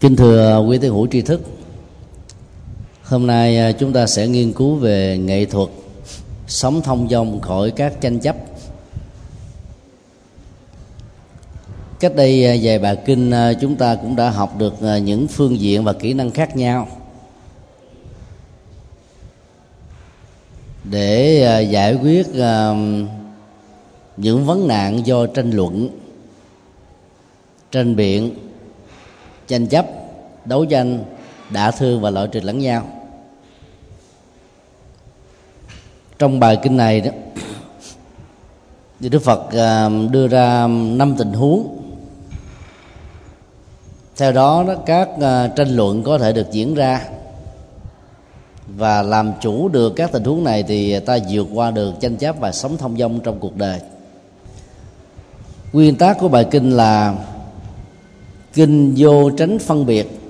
Kính thưa quý tín hữu tri thức, Hôm nay à, chúng ta sẽ nghiên cứu về nghệ thuật Sống thông dong khỏi các tranh chấp. Cách đây à, vài bài kinh à, chúng ta cũng đã học được những phương diện và kỹ năng khác nhau. Để giải quyết những vấn nạn do tranh luận, tranh biện tranh chấp đấu tranh đả thương và loại trừ lẫn nhau. Trong bài kinh này đó thì đức phật à, đưa ra năm tình huống. Theo đó, các à, tranh luận có thể được diễn ra. Và làm chủ được các tình huống này thì ta vượt qua được tranh chấp và sống thông dong trong cuộc đời. Nguyên tắc của bài kinh là kinh vô tránh phân biệt.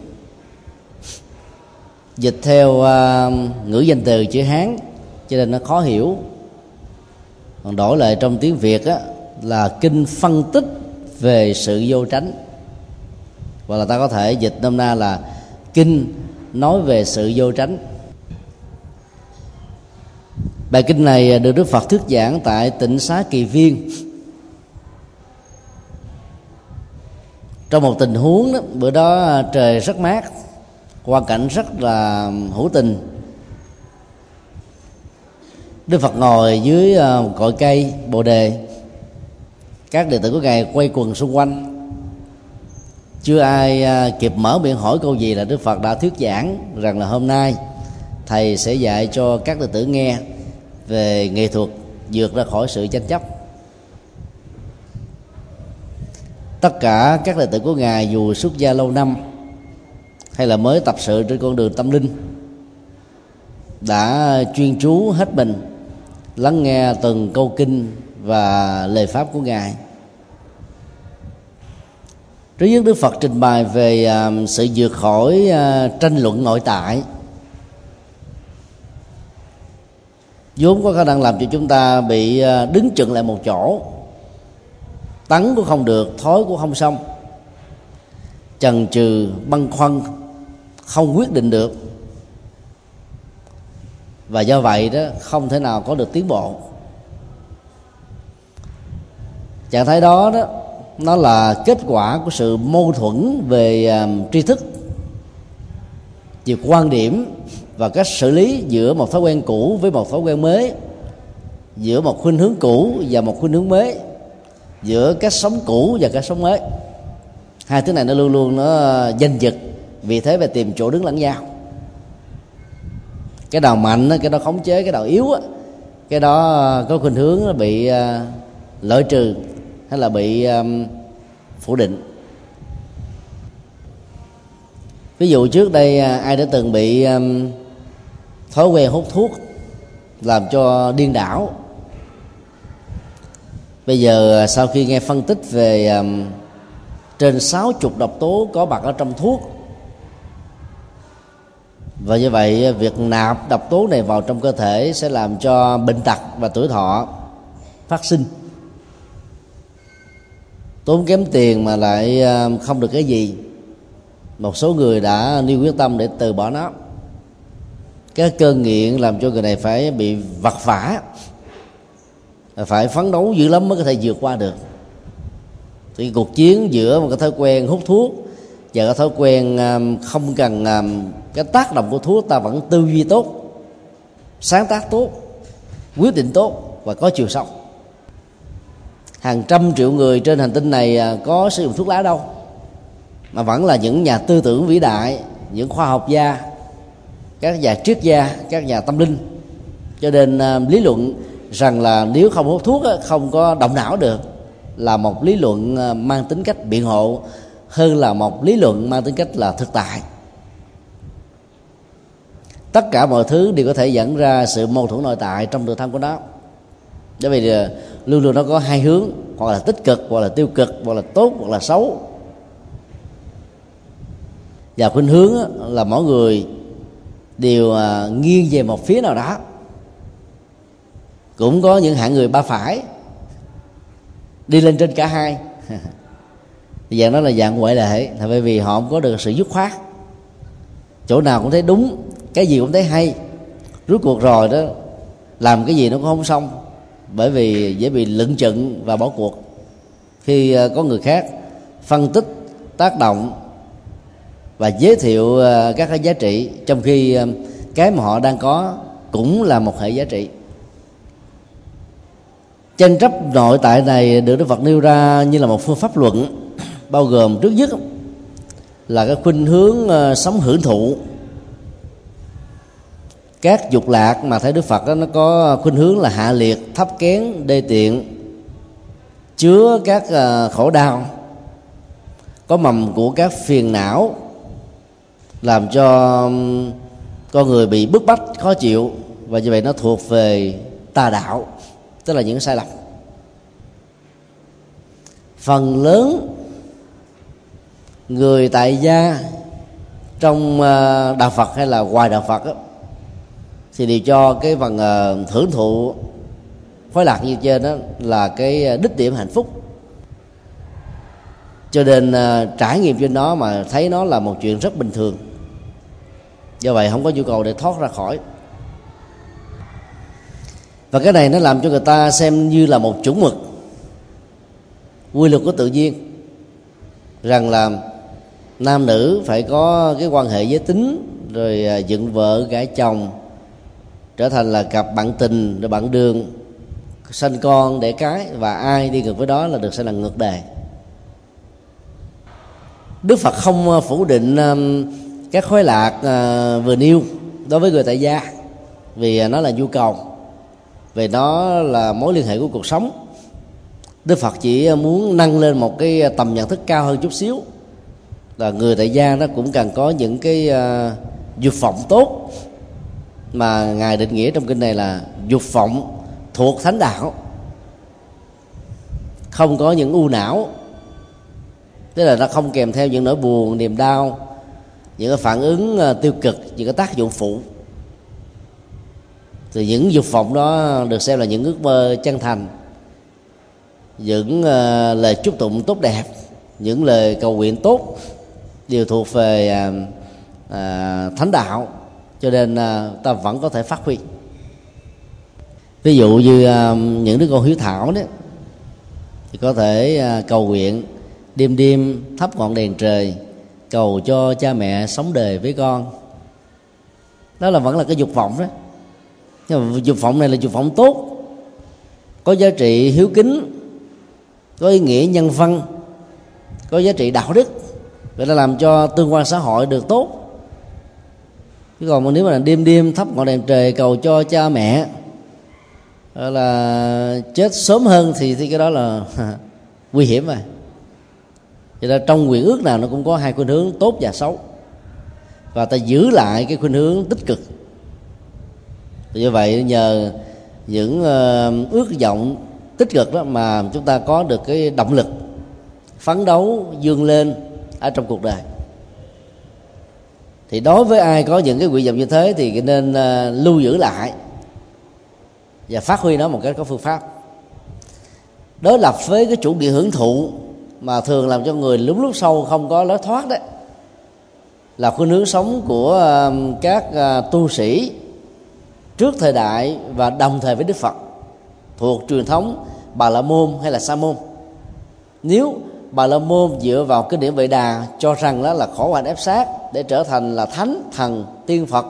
Dịch theo uh, ngữ danh từ chữ hán cho nên nó khó hiểu. Còn đổi lại trong tiếng việt á, là kinh phân tích về sự vô tránh. Hoặc là ta có thể dịch nôm na là kinh nói về sự vô tránh. Bài kinh này được đức phật thuyết giảng tại tỉnh xá kỳ viên. Trong một tình huống đó, bữa đó à, trời rất mát hoàn cảnh rất là hữu tình. Đức phật ngồi dưới à, một cội cây, bồ đề. Các đệ tử của ngài quay quần xung quanh. Chưa ai à, kịp mở miệng hỏi câu gì là đức phật đã thuyết giảng rằng là hôm nay thầy sẽ dạy cho các đệ tử nghe về nghệ thuật vượt ra khỏi sự tranh chấp. Tất cả các đệ tử của ngài dù xuất gia lâu năm hay là mới tập sự trên con đường tâm linh, đã chuyên chú hết mình, lắng nghe từng câu kinh và lời pháp của ngài. Trước nhất đức phật trình bày về à, sự vượt khỏi à, tranh luận nội tại. Vốn có khả năng làm cho chúng ta bị à, đứng chừng lại một chỗ tấn cũng không được thói cũng không xong. Chần chừ băn khoăn không quyết định được. Và do vậy đó không thể nào có được tiến bộ. Trạng thái đó đó nó là kết quả của sự mâu thuẫn về um, tri thức. Về quan điểm và cách xử lý giữa một thói quen cũ với một thói quen mới giữa một khuynh hướng cũ và một khuynh hướng mới giữa cách sống cũ và cách sống mới. Hai thứ này nó luôn luôn nó ờ, danh dật vì thế phải tìm chỗ đứng lẫn nhau. Cái đầu mạnh cái đó khống chế, cái đầu yếu cái đó ờ, có khuynh hướng bị ờ, lợi trừ hay là bị phủ định. Ví dụ trước đây ai đã từng bị thói quen hút thuốc làm cho điên đảo bây giờ à, sau khi nghe phân tích về um, trên sáu chục độc tố có mặt ở trong thuốc và như vậy à, việc nạp độc tố này vào trong cơ thể sẽ làm cho bệnh tật và tuổi thọ phát sinh. Tốn kém tiền mà lại không được cái gì. Một số người đã nêu quyết tâm để từ bỏ nó. Cái cơn nghiện làm cho người này phải bị vật vả phải phấn đấu dữ lắm mới có thể vượt qua được. Thì cuộc chiến giữa một cái thói quen hút thuốc và cái thói quen um, không cần um, cái tác động của thuốc ta vẫn tư duy tốt, sáng tác tốt, quyết định tốt và có chiều sâu. Hàng trăm triệu người trên hành tinh này à, có sử dụng thuốc lá đâu, mà vẫn là những nhà tư tưởng vĩ đại, những khoa học gia, các nhà triết gia, các nhà tâm linh. Cho nên à, lý luận rằng là nếu không hút thuốc không có động não được, là một lý luận ờ, mang tính cách biện hộ hơn là một lý luận mang tính cách là thực tại. Tất cả mọi thứ đều có thể dẫn ra sự mâu thuẫn nội tại trong đường thân của nó. Bởi vì ờ, luôn luôn nó có hai hướng, hoặc là tích cực, hoặc là tiêu cực, hoặc là tốt, hoặc là xấu. Và khuynh hướng là mỗi người đều ờ, nghiêng về một phía nào đó cũng có những hạng người ba phải. Đi lên trên cả hai. Dạng đó là dạng ngoại lệ, là bởi vì họ không có được sự dứt khoát. Chỗ nào cũng thấy đúng, cái gì cũng thấy hay. Rút cuộc rồi đó, làm cái gì nó cũng không xong, bởi vì dễ bị lựng chừng và bỏ cuộc. Khi ờ, có người khác phân tích, tác động và giới thiệu ờ, các cái giá trị, trong khi ờ, cái mà họ đang có cũng là một hệ giá trị tranh chấp nội tại này được đức phật nêu ra như là một phương pháp luận bao gồm trước nhất là cái khuynh hướng ờ, sống hưởng thụ. Các dục lạc mà thấy đức phật đó, nó có khuynh hướng là hạ liệt thấp kén đê tiện chứa các ờ, khổ đau. Có mầm của các phiền não làm cho con người bị bức bách khó chịu và như vậy nó thuộc về tà đạo tức là những sai lầm. Phần lớn người tại gia trong ờ, đạo phật hay là ngoài đạo phật đó, thì đều cho cái phần ờ, thưởng hưởng thụ khoái lạc như trên đó là cái ờ, đích điểm hạnh phúc. Cho nên trải nghiệm trên nó mà thấy nó là một chuyện rất bình thường. Do vậy không có nhu cầu để thoát ra khỏi và cái này nó làm cho người ta xem như là một chuẩn mực. Quy luật của tự nhiên. Rằng là nam nữ phải có cái quan hệ giới tính, rồi à, dựng vợ, gả chồng, trở thành là cặp bạn tình, rồi bạn đường, sanh con để cái, và ai đi ngược với đó là được sẽ là ngược đề đức phật không à, phủ định à, các khối lạc vừa nêu đối với người tại gia, vì nó là nhu cầu về nó là mối liên hệ của cuộc sống. Đức phật chỉ muốn nâng lên một cái tầm nhận thức cao hơn chút xíu. Là người tại gia nó cũng cần có những cái uh, dục vọng tốt. Mà ngài định nghĩa trong kinh này là dục vọng thuộc thánh đạo. Không có những u não. Tức là nó không kèm theo những nỗi buồn niềm đau những cái phản ứng à, tiêu cực những cái tác dụng phụ thì những dục vọng đó được xem là những ước mơ chân thành những uh, lời chúc tụng tốt đẹp những lời cầu nguyện tốt đều thuộc về uh, uh, thánh đạo cho nên uh, ta vẫn có thể phát huy. Ví dụ như uh, những đứa con hiếu thảo đó thì có thể uh, cầu nguyện đêm đêm thắp ngọn đèn trời cầu cho cha mẹ sống đời với con. Đó là vẫn là cái dục vọng đó nhưng mà dục vọng này là dục vọng tốt, có giá trị hiếu kính, có ý nghĩa nhân văn, có giá trị đạo đức. Vậy là làm cho tương quan xã hội được tốt. Chứ còn nếu mà đêm đêm thắp ngọn đèn trời cầu cho cha mẹ ờ, là chết sớm hơn thì thì cái đó là nguy hiểm mà cho nên trong quyền ước nào nó cũng có hai khuynh hướng tốt và xấu. Và ta giữ lại cái khuynh hướng tích cực thì như vậy nhờ những ờ, ước vọng tích cực đó mà chúng ta có được cái động lực phấn đấu dương lên ở trong cuộc đời. Thì đối với ai có những cái nguyện vọng như thế thì nên ờ, lưu giữ lại và phát huy nó một cách có phương pháp. Đối lập với cái chủ nghĩa hưởng thụ mà thường làm cho người lúc lúc sâu không có lối thoát đấy là khuynh hướng sống của ờ, các tu sĩ trước thời đại và đồng thời với đức phật thuộc truyền thống bà la môn hay là sa môn. Nếu bà la môn dựa vào kinh điển vệ đà cho rằng đó là khổ hạnh ép sát để trở thành là thánh thần tiên phật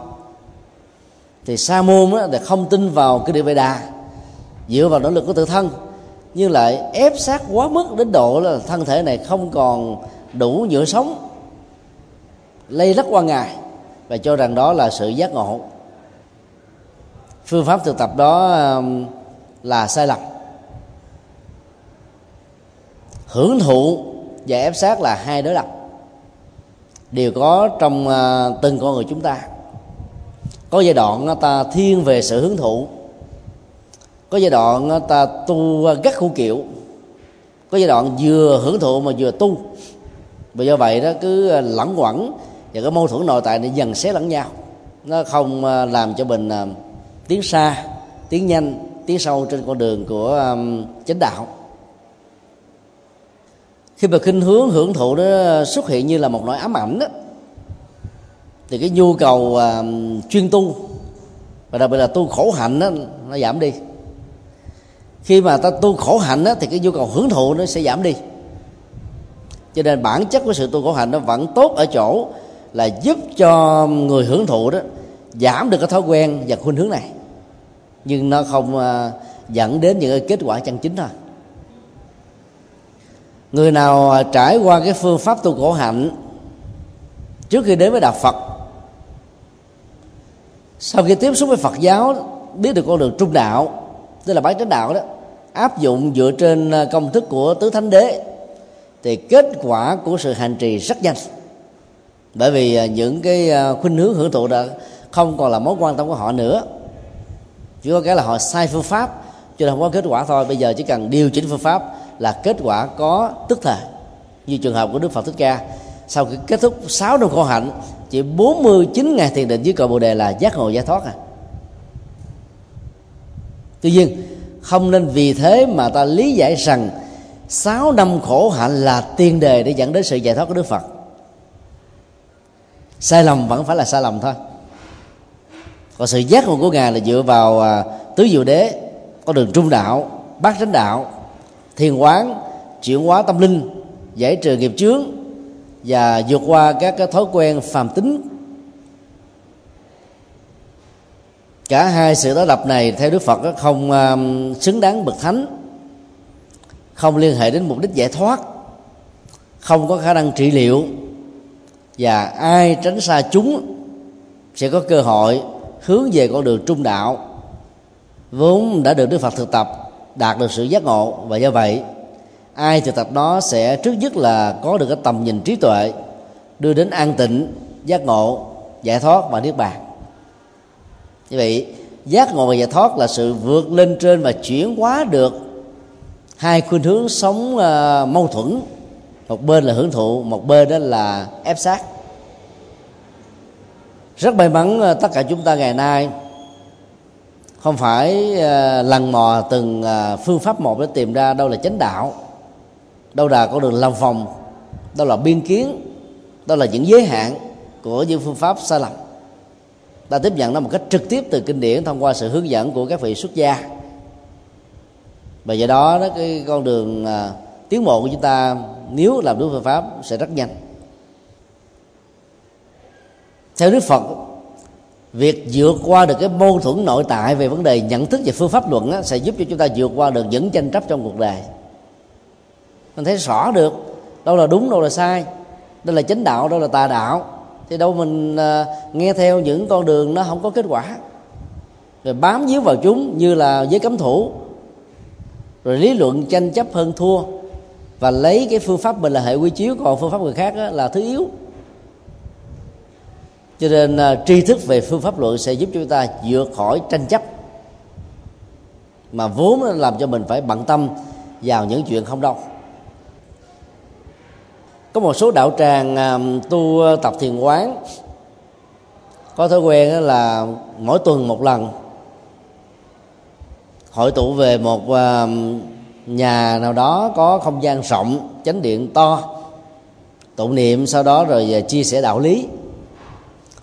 thì sa môn đó, thì không tin vào kinh điển vệ đà dựa vào nỗ lực của tự thân nhưng lại ép sát quá mức đến độ là thân thể này không còn đủ nhựa sống lây lắc qua ngày và cho rằng đó là sự giác ngộ phương pháp thực tập đó um, là sai lầm. Hưởng thụ và ép sát là hai đối lập. Đều có trong uh, từng con người chúng ta. Có giai đoạn ta thiên về sự hưởng thụ. Có giai đoạn ta tu gắt khu kiệu. Có giai đoạn vừa hưởng thụ mà vừa tu. Và do vậy đó cứ uh, lẳng quẩn và cái mâu thuẫn nội tại này dần xé lẫn nhau. Nó không uh, làm cho mình um, tiến xa tiến nhanh tiến sâu trên con đường của um, chánh đạo. Khi mà khinh hướng hưởng thụ nó xuất hiện như là một nỗi ám ảnh đó thì cái nhu cầu um, chuyên tu và đặc biệt là tu khổ hạnh đó, nó giảm đi. Khi mà ta tu khổ hạnh đó, thì cái nhu cầu hưởng thụ nó sẽ giảm đi. Cho nên bản chất của sự tu khổ hạnh nó vẫn tốt ở chỗ là giúp cho người hưởng thụ đó giảm được cái thói quen và khuynh hướng này nhưng nó không à, dẫn đến những kết quả chân chính thôi. Người nào à, trải qua cái phương pháp tu khổ hạnh, trước khi đến với đạo phật, sau khi tiếp xúc với phật giáo, biết được con đường trung đạo, tức là bát chánh đạo đó, áp dụng dựa trên à, công thức của tứ thánh đế, thì kết quả của sự hành trì rất nhanh. Bởi vì những cái khuynh hướng hưởng thụ đã không còn là mối quan tâm của họ nữa chỉ có cái là họ sai phương pháp, cho nên không có kết quả thôi. Bây giờ chỉ cần điều chỉnh phương pháp là kết quả có tức thời, như trường hợp của đức phật thích ca. Sau khi kết thúc 6 năm khổ hạnh, chỉ 49 ngày thiền định dưới cội bồ đề là giác ngộ giải thoát à. Tuy nhiên, không nên vì thế mà ta lý giải rằng 6 năm khổ hạnh là tiền đề để dẫn đến sự giải thoát của Đức Phật. Sai lầm vẫn phải là sai lầm thôi còn sự giác ngộ của ngài là dựa vào à, tứ diệu đế con đường trung đạo bát chánh đạo thiền quán chuyển hóa tâm linh giải trừ nghiệp chướng và vượt qua các cái thói quen phàm tính. Cả hai sự đối lập này theo đức phật không um, xứng đáng bậc thánh không liên hệ đến mục đích giải thoát không có khả năng trị liệu và ai tránh xa chúng sẽ có cơ hội hướng về con đường trung đạo vốn đã được đức phật thực tập đạt được sự giác ngộ và do vậy ai thực tập đó sẽ trước nhất là có được cái tầm nhìn trí tuệ đưa đến an tịnh giác ngộ giải thoát và niết bàn. Như vậy giác ngộ và giải thoát là sự vượt lên trên và chuyển hóa được hai khuynh hướng sống uh, mâu thuẫn. Một bên là hưởng thụ một bên đó là ép sát rất may mắn ờ, tất cả chúng ta ngày nay không phải ờ, lần mò từng ờ, phương pháp một để tìm ra đâu là chánh đạo, đâu là con đường lòng vòng, đâu là biên kiến, đâu là những giới hạn của những phương pháp sai lầm. Ta tiếp nhận nó một cách trực tiếp từ kinh điển thông qua sự hướng dẫn của các vị xuất gia. Và do đó đó, cái con đường tiến bộ của chúng ta, nếu làm đúng phương pháp sẽ rất nhanh theo đức phật việc vượt qua được cái mâu thuẫn nội tại về vấn đề nhận thức và phương pháp luận á, sẽ giúp cho chúng ta vượt qua được những tranh chấp trong cuộc đời. Mình thấy rõ được đâu là đúng đâu là sai đâu là chánh đạo đâu là tà đạo. Thì đâu mình à, nghe theo những con đường nó không có kết quả. Rồi bám víu vào chúng như là với cấm thủ. Rồi lý luận tranh chấp hơn thua và lấy cái phương pháp mình là hệ quy chiếu còn phương pháp người khác là thứ yếu cho nên uh, tri thức về phương pháp luận sẽ giúp chúng ta vượt khỏi tranh chấp. Mà vốn làm cho mình phải bận tâm vào những chuyện không đâu. Có một số đạo tràng uh, tu tập thiền quán. Có thói quen là mỗi tuần một lần. Hội tụ về một à, nhà nào đó có không gian rộng chánh điện to tụng niệm sau đó rồi chia sẻ đạo lý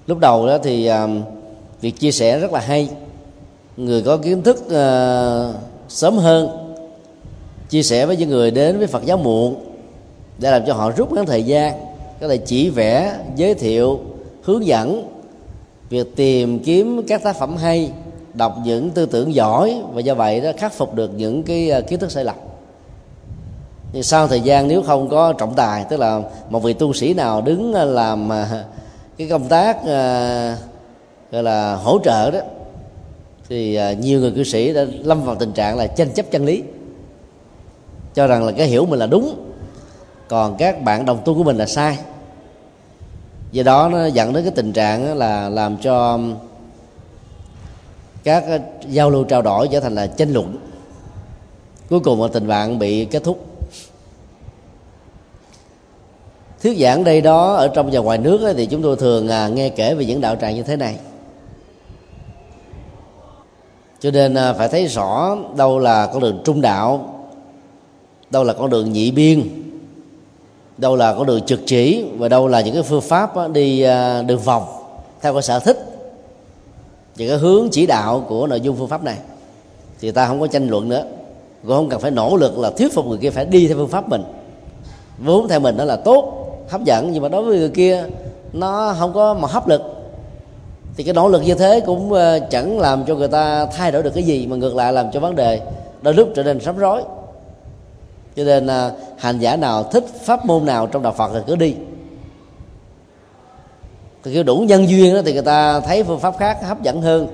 lúc đầu đó thì à, việc chia sẻ rất là hay. Người có kiến thức uh, sớm hơn chia sẻ với những người đến với phật giáo muộn để làm cho họ rút ngắn thời gian có thể chỉ vẽ giới thiệu hướng dẫn việc tìm kiếm các tác phẩm hay đọc những tư tưởng giỏi và do vậy đó khắc phục được những cái à, kiến thức sai lầm. Nhưng sau thời gian nếu không có trọng tài tức là một vị tu sĩ nào đứng làm cái công tác ờ, gọi là hỗ trợ đó, thì ờ, nhiều người cư sĩ đã lâm vào tình trạng là tranh chấp chân lý, cho rằng là cái hiểu mình là đúng, còn các bạn đồng tu của mình là sai. Do đó nó dẫn đến cái tình trạng là làm cho các ờ, giao lưu trao đổi trở thành là tranh luận. Cuối cùng là tình bạn bị kết thúc. Thuyết giảng đây đó ở trong và ngoài nước thì chúng tôi thường à, nghe kể về những đạo tràng như thế này. Cho nên à, phải thấy rõ đâu là con đường trung đạo đâu là con đường nhị biên đâu là con đường trực chỉ và đâu là những cái phương pháp đi à, đường vòng theo cái sở thích những cái hướng chỉ đạo của nội dung phương pháp này. Thì ta không có tranh luận nữa. Cũng không cần phải nỗ lực là thuyết phục người kia phải đi theo phương pháp mình. Vốn theo mình đó là tốt hấp dẫn nhưng mà đối với người kia nó không có mà hấp lực. Thì cái nỗ lực như thế cũng ờ, chẳng làm cho người ta thay đổi được cái gì mà ngược lại làm cho vấn đề đôi lúc trở nên rắm rối. Cho nên ờ, hành giả nào thích pháp môn nào trong đạo phật thì cứ đi. Thì khi đủ nhân duyên đó thì người ta thấy phương pháp khác hấp dẫn hơn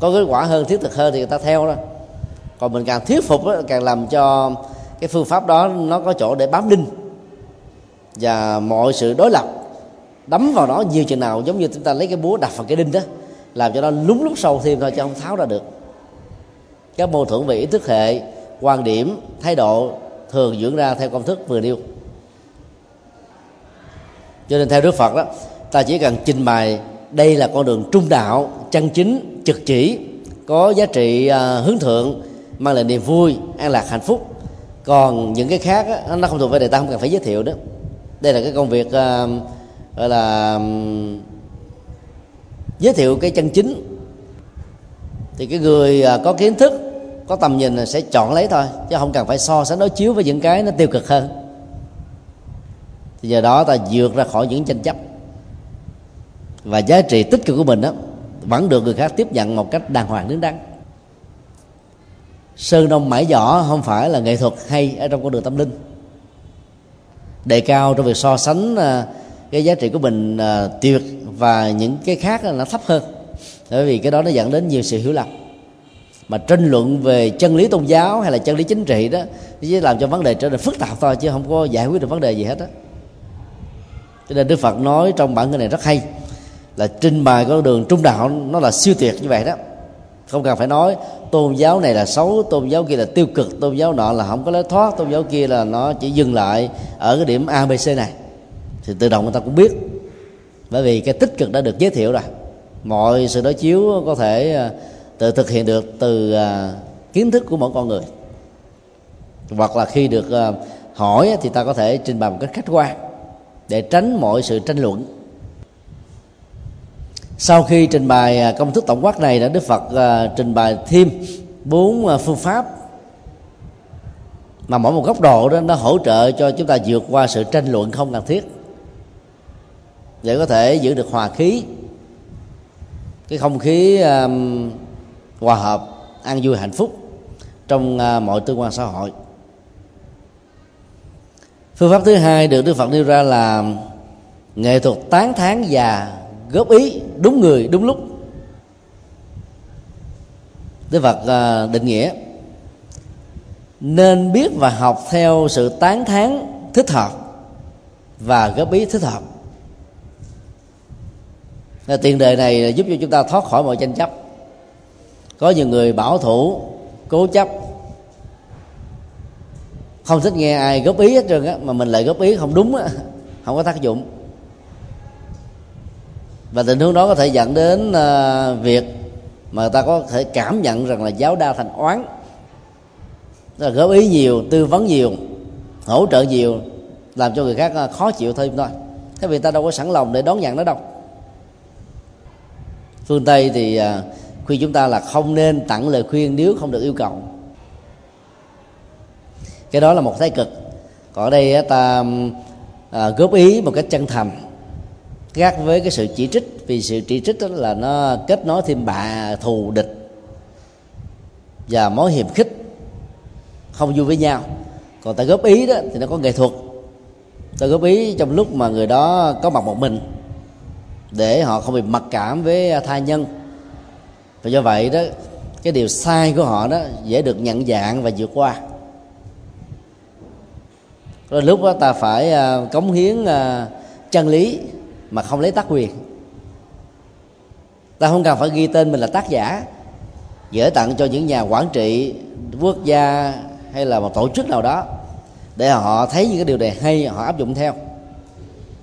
có kết quả hơn thiết thực hơn thì người ta theo đó. Còn mình càng thuyết phục đó, càng làm cho cái phương pháp đó nó có chỗ để bám đinh và mọi sự đối lập đấm vào nó nhiều chừng nào giống như chúng ta lấy cái búa đập vào cái đinh đó làm cho nó lúng lút sâu thêm thôi chứ không tháo ra được. Các mâu thuẫn về ý thức hệ quan điểm thái độ thường dưỡng ra theo công thức vừa nêu. Cho nên theo đức phật đó ta chỉ cần trình bày đây là con đường trung đạo chân chính trực chỉ có giá trị à, hướng thượng mang lại niềm vui an lạc hạnh phúc. Còn những cái khác đó, nó không thuộc về đề ta không cần phải giới thiệu đó đây là cái công việc uh, gọi là um, giới thiệu cái chân chính. Thì cái người uh, có kiến thức có tầm nhìn là sẽ chọn lấy thôi chứ không cần phải so sánh đối chiếu với những cái nó tiêu cực hơn. Thì giờ đó ta vượt ra khỏi những tranh chấp. Và giá trị tích cực của mình đó vẫn được người khác tiếp nhận một cách đàng hoàng đứng đắn. Sơn đông mãi giỏ không phải là nghệ thuật hay ở trong con đường tâm linh đề cao trong việc so sánh ờ, cái giá trị của mình ờ, tuyệt và những cái khác nó thấp hơn. Bởi vì cái đó nó dẫn đến nhiều sự hiểu lầm. Mà tranh luận về chân lý tôn giáo hay là chân lý chính trị đó chỉ làm cho vấn đề trở nên phức tạp thôi, chứ không có giải quyết được vấn đề gì hết á. Cho nên đức phật nói trong bản kinh này rất hay, là trình bày con đường trung đạo nó là siêu tuyệt như vậy đó không cần phải nói, tôn giáo này là xấu, tôn giáo kia là tiêu cực, tôn giáo nọ là không có lối thoát, tôn giáo kia là nó chỉ dừng lại ở cái điểm abc này. Thì tự động người ta cũng biết. Bởi vì cái tích cực đã được giới thiệu rồi. Mọi sự đối chiếu có thể à, tự thực hiện được từ à, kiến thức của mỗi con người. Hoặc là khi được à, hỏi thì ta có thể trình bày một cách khách quan để tránh mọi sự tranh luận sau khi trình bày à, công thức tổng quát này đã đức phật à, trình bày thêm bốn à, phương pháp mà mỗi một góc độ đó nó hỗ trợ cho chúng ta vượt qua sự tranh luận không cần thiết để có thể giữ được hòa khí. Cái không khí um, hòa hợp an vui hạnh phúc trong uh, mọi tương quan xã hội. Phương pháp thứ hai được đức phật nêu ra là nghệ thuật tán thán và góp ý đúng người, đúng lúc. Đức Phật à, định nghĩa, nên biết và học theo sự tán thán thích hợp và góp ý thích hợp. Là tiền đề này giúp cho chúng ta thoát khỏi mọi tranh chấp. Có nhiều người bảo thủ, cố chấp. Không thích nghe ai góp ý hết trơn á, mà mình lại góp ý không đúng á, không có tác dụng và tình huống đó có thể dẫn đến uh, việc mà ta có thể cảm nhận rằng là giáo đa thành oán. Là góp ý nhiều tư vấn nhiều hỗ trợ nhiều làm cho người khác uh, khó chịu thêm thôi. Thế vì ta đâu có sẵn lòng để đón nhận nó đâu. Phương tây thì uh, khuyên chúng ta là không nên tặng lời khuyên nếu không được yêu cầu. Cái đó là một thái cực. Còn ở đây ta à, góp ý một cách chân thành gác với cái sự chỉ trích, vì sự chỉ trích đó là nó kết nối thêm bạ thù địch và mối hiềm khích, không vui với nhau. Còn ta góp ý đó thì nó có nghệ thuật. Ta góp ý trong lúc mà người đó có mặt một mình, để họ không bị mặc cảm với tha nhân. Và do vậy đó, cái điều sai của họ đó dễ được nhận dạng và vượt qua. Rồi lúc đó ta phải à, cống hiến à, chân lý mà không lấy tác quyền. Ta không cần phải ghi tên mình là tác giả gửi tặng cho những nhà quản trị, quốc gia hay là một tổ chức nào đó để họ thấy những cái điều này hay, họ áp dụng theo.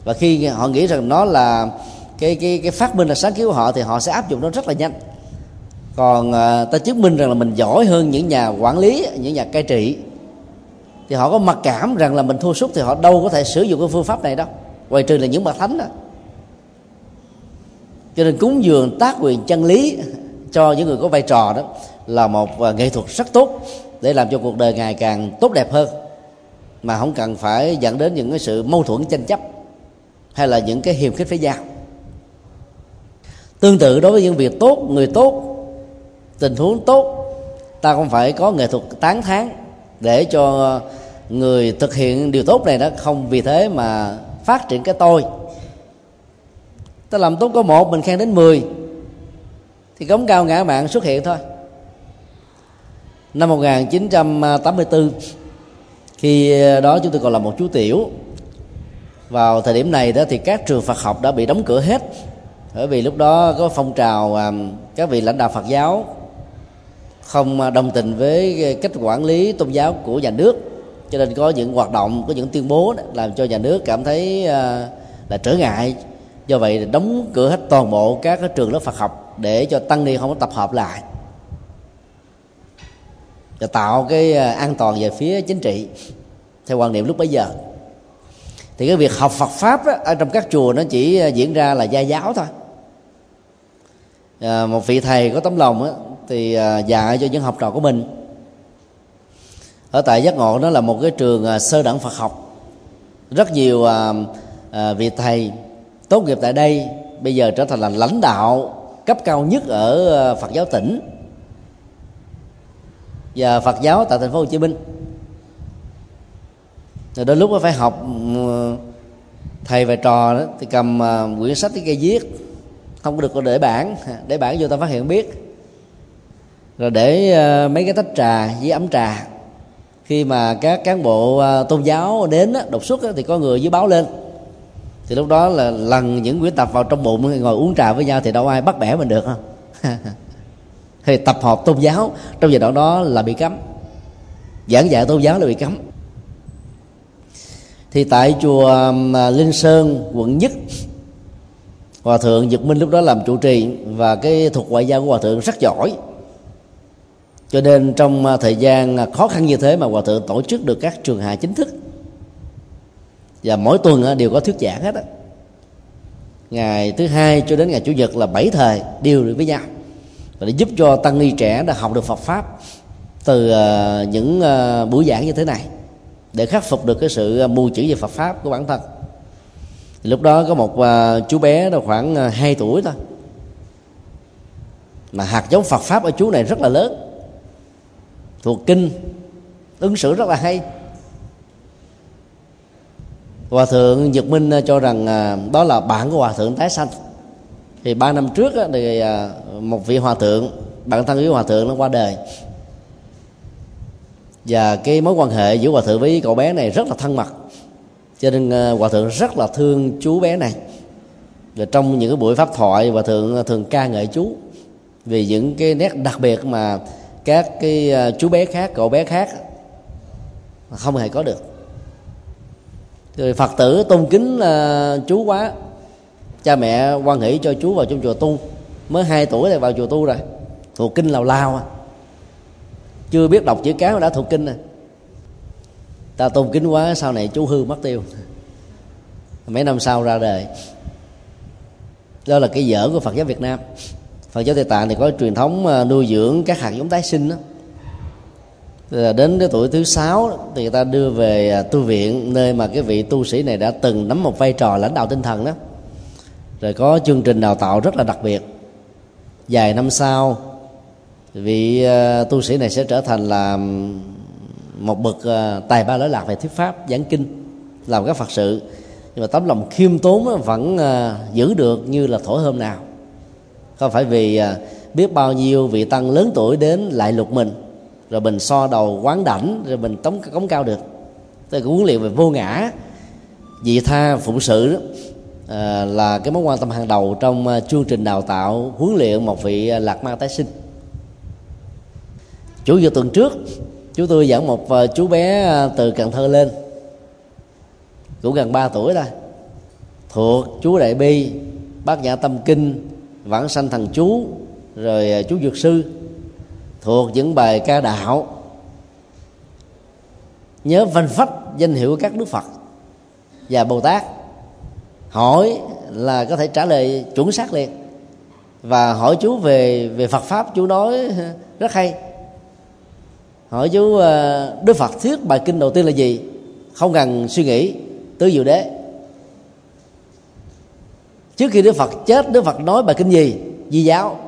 Và khi họ nghĩ rằng nó là cái cái cái phát minh là sáng kiến của họ thì họ sẽ áp dụng nó rất là nhanh. Còn ờ, ta chứng minh rằng là mình giỏi hơn những nhà quản lý, những nhà cai trị thì họ có mặc cảm rằng là mình thua sút thì họ đâu có thể sử dụng cái phương pháp này đâu, ngoài trừ là những bậc thánh đó cho nên cúng dường tác quyền chân lý cho những người có vai trò đó là một à, nghệ thuật rất tốt để làm cho cuộc đời ngày càng tốt đẹp hơn. Mà không cần phải dẫn đến những cái sự mâu thuẫn tranh chấp hay là những cái hiềm khích với nhau tương tự đối với những việc tốt, người tốt, tình huống tốt, ta không phải có nghệ thuật tán thán để cho người thực hiện điều tốt này đó không vì thế mà phát triển cái tôi ta làm tốt có một mình khen đến mười. Thì cống cao ngã mạng xuất hiện thôi. Năm 1984 khi ờ, đó chúng tôi còn là một chú tiểu. Vào thời điểm này đó thì các trường Phật học đã bị đóng cửa hết. Bởi vì lúc đó có phong trào ờ, các vị lãnh đạo Phật giáo không ờ, đồng tình với cách quản lý tôn giáo của nhà nước. Cho nên có những hoạt động có những tuyên bố đó, làm cho nhà nước cảm thấy là trở ngại do vậy đóng cửa hết toàn bộ các cái trường lớp Phật học để cho tăng ni không có tập hợp lại và tạo cái à, an toàn về phía chính trị theo quan niệm lúc bấy giờ. Thì cái việc học Phật pháp á, ở trong các chùa nó chỉ à, diễn ra là gia giáo thôi. À, một vị thầy có tấm lòng á, thì à, dạy cho những học trò của mình. Ở tại giác ngộ nó là một cái trường sơ đẳng Phật học. Rất nhiều à, à, vị thầy tốt nghiệp tại đây, bây giờ trở thành là lãnh đạo cấp cao nhất ở ờ, Phật giáo tỉnh. Và Phật giáo tại thành phố Hồ Chí Minh. Rồi đôi lúc phải học ừ, thầy và trò đó, thì cầm ờ, quyển sách cái cây viết. Không có được có để bản để bản vô ta phát hiện biết. Rồi để ờ, mấy cái tách trà với ấm trà. Khi mà các cán bộ tôn giáo đến đột xuất thì có người dưới báo lên thì lúc đó là lần những quyển tập vào trong bụng, ngồi uống trà với nhau thì đâu ai bắt bẻ mình được không thì tập hợp tôn giáo, trong giai đoạn đó là bị cấm. Giảng dạy tôn giáo là bị cấm. Thì tại chùa um, Linh Sơn, quận nhất, hòa thượng Nhật Minh lúc đó làm trụ trì và cái thuật ngoại giao của hòa thượng rất giỏi. Cho nên trong uh, thời gian uh, khó khăn như thế mà hòa thượng tổ chức được các trường hạ chính thức và mỗi tuần đều có thuyết giảng hết á. Ngày thứ hai cho đến ngày chủ nhật là bảy thời đều được với nhau. Và để giúp cho tăng ni trẻ đã học được Phật pháp từ ờ, những ờ, buổi giảng như thế này, để khắc phục được cái sự ờ, mù chữ về Phật pháp của bản thân. Lúc đó có một chú bé đó khoảng 2 tuổi thôi. Mà hạt giống Phật pháp ở chú này rất là lớn, thuộc kinh, ứng xử rất là hay hòa thượng nhật minh ờ, cho rằng ờ, đó là bạn của hòa thượng tái sanh. Thì ba năm trước ờ, thì một vị hòa thượng, bạn thân với hòa thượng nó qua đời. Và cái mối quan hệ giữa hòa thượng với cậu bé này rất là thân mật. Cho nên hòa thượng rất là thương chú bé này. Và trong những cái buổi pháp thoại, hòa thượng thường ca ngợi chú vì những cái nét đặc biệt mà các cái chú bé khác, cậu bé khác không hề có được rồi phật tử tôn kính ờ, uh, chú quá. Cha mẹ quan hỷ cho chú vào trong chùa tu. Mới 2 tuổi thì vào chùa tu rồi. Thuộc kinh lào lao à. Chưa biết đọc chữ cáo đã thuộc kinh rồi ta tôn kính quá sau này chú hư mất tiêu. Mấy năm sau ra đời. Đó là cái dở của phật giáo việt nam. Phật giáo tây tạng thì có truyền thống ờ, nuôi dưỡng các hạt giống tái sinh đó. Ờ, đến cái tuổi thứ sáu thì người ta đưa về à, tu viện nơi mà cái vị tu sĩ này đã từng nắm một vai trò lãnh đạo tinh thần đó. Rồi có chương trình đào tạo rất là đặc biệt. Vài năm sau, vị à, tu sĩ này sẽ trở thành là một bậc à, tài ba lỗi lạc về thuyết pháp, giảng kinh, làm các phật sự. Nhưng mà tấm lòng khiêm tốn vẫn giữ được như là thổi hôm nào. Không phải vì biết bao nhiêu vị tăng lớn tuổi đến lại lục mình rồi mình so đầu quán đảnh rồi mình tống cống cao được. Tôi cũng huấn luyện về vô ngã. Vị tha phụng sự đó, à, là cái mối quan tâm hàng đầu trong à, chương trình đào tạo huấn luyện một vị à, lạc ma tái sinh. Chủ nhật tuần trước chú tôi dẫn một à, chú bé từ cần thơ lên. Cũng gần 3 tuổi thôi. Thuộc chú đại bi bác nhã tâm kinh vãng sanh thần chú rồi chú dược sư thuộc những bài ca đạo. Nhớ vanh phách danh hiệu các đức phật và bồ tát. Hỏi là có thể trả lời chuẩn xác liền và hỏi chú về về Phật pháp, chú nói rất hay. Hỏi chú ờ, Đức Phật thuyết bài kinh đầu tiên là gì? Không cần suy nghĩ, tứ diệu đế. Trước khi Đức Phật chết, Đức Phật nói bài kinh gì? Di giáo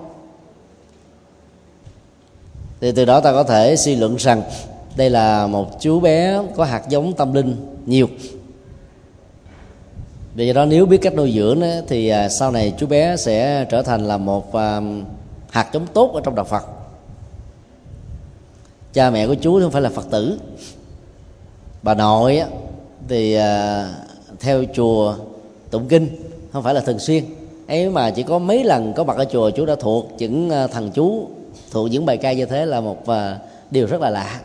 thì từ đó ta có thể suy luận rằng đây là một chú bé có hạt giống tâm linh nhiều. Vì đó nếu biết cách nuôi dưỡng đó, thì à, sau này chú bé sẽ trở thành là một à, hạt giống tốt ở trong đạo Phật. Cha mẹ của chú không phải là Phật tử. Bà nội thì à, theo chùa tụng kinh không phải là thường xuyên. Ấy mà chỉ có mấy lần có mặt ở chùa chú đã thuộc những thằng chú thuộc những bài ca như thế là một à, điều rất là lạ.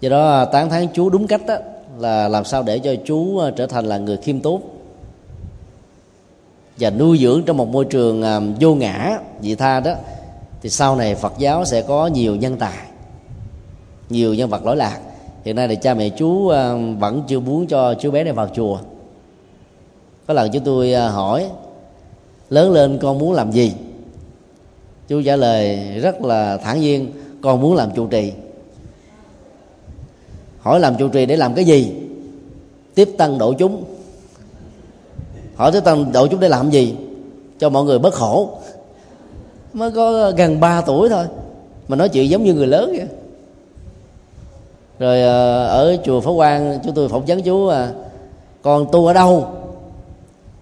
Do đó à, tán thán chú đúng cách đó, là làm sao để cho chú à, trở thành là người khiêm tốn và nuôi dưỡng trong một môi trường vô ngã vị tha đó thì sau này Phật giáo sẽ có nhiều nhân tài nhiều nhân vật lỗi lạc. Hiện nay thì cha mẹ chú vẫn chưa muốn cho chú bé này vào chùa. Có lần chúng tôi hỏi lớn lên con muốn làm gì? Chú trả lời rất là thản nhiên, con muốn làm trụ trì. Hỏi làm trụ trì để làm cái gì? Tiếp tăng độ chúng. Hỏi tiếp tăng độ chúng để làm gì? Cho mọi người bớt khổ. Mới có gần 3 tuổi thôi, mà nói chuyện giống như người lớn vậy. Rồi ờ, ở chùa Phổ Quang, chúng tôi phỏng vấn chú à con tu ở đâu?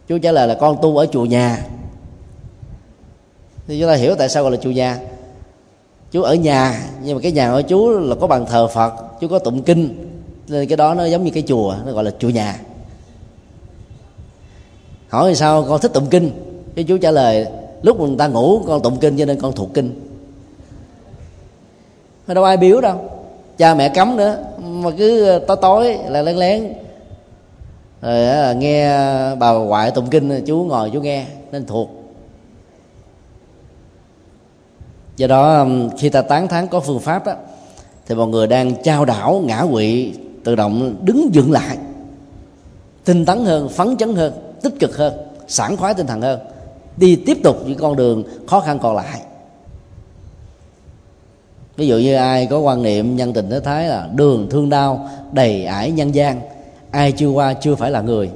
Chú trả lời là con tu ở chùa nhà thì chúng ta hiểu tại sao gọi là chùa nhà chú ở nhà, nhưng mà cái nhà của chú là có bàn thờ phật chú có tụng kinh. Nên cái đó nó giống như cái chùa, nó gọi là chùa nhà. Hỏi sao con thích tụng kinh? Cái chú trả lời, lúc người ta ngủ, con tụng kinh cho nên con thuộc kinh. Đâu ai biểu đâu. Cha mẹ cấm nữa, mà cứ ờ, tối tối là lén lén. Rồi ờ, nghe bà ngoại tụng kinh chú ngồi chú nghe, nên thuộc. Do đó um, khi ta tán thán có phương pháp đó thì mọi người đang trao đảo ngã quỵ, tự động đứng dựng lại, tinh tấn hơn, phấn chấn hơn, tích cực hơn, sảng khoái tinh thần hơn, đi tiếp tục những con đường khó khăn còn lại. Ví dụ như ai có quan niệm nhân tình thế thái là đường thương đau, đầy ải nhân gian, ai chưa qua chưa phải là người.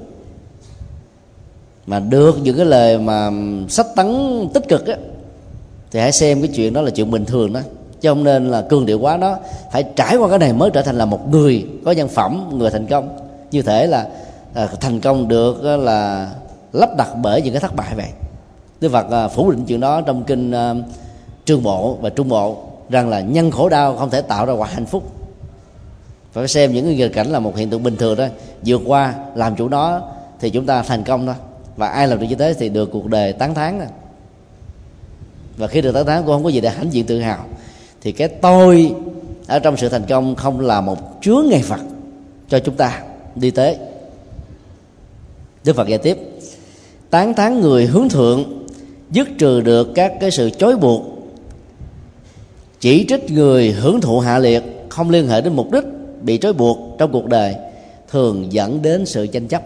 Mà được những cái lời mà um, sách tấn tích cực á thì hãy xem cái chuyện đó là chuyện bình thường đó. Chứ không nên là cường điệu quá nó phải trải qua cái này mới trở thành là một người có nhân phẩm người thành công. Như thể là à, thành công được là lắp đặt bởi những cái thất bại vậy. Đức Phật à, phủ định chuyện đó trong kinh à, trương bộ và trung bộ rằng là nhân khổ đau không thể tạo ra quả hạnh phúc. Phải xem những nghịch cảnh là một hiện tượng bình thường đó vượt qua làm chủ nó thì chúng ta thành công thôi. Và ai làm được như thế thì được cuộc đời tán thán rồi và khi được tán thán cũng không có gì để hãnh diện tự hào. Thì cái tôi ở trong sự thành công không là một chướng ngại phật cho chúng ta đi tới. Đức phật giải tiếp tán thán người hướng thượng dứt trừ được các cái sự chối buộc chỉ trích người hưởng thụ hạ liệt không liên hệ đến mục đích bị trói buộc trong cuộc đời thường dẫn đến sự tranh chấp.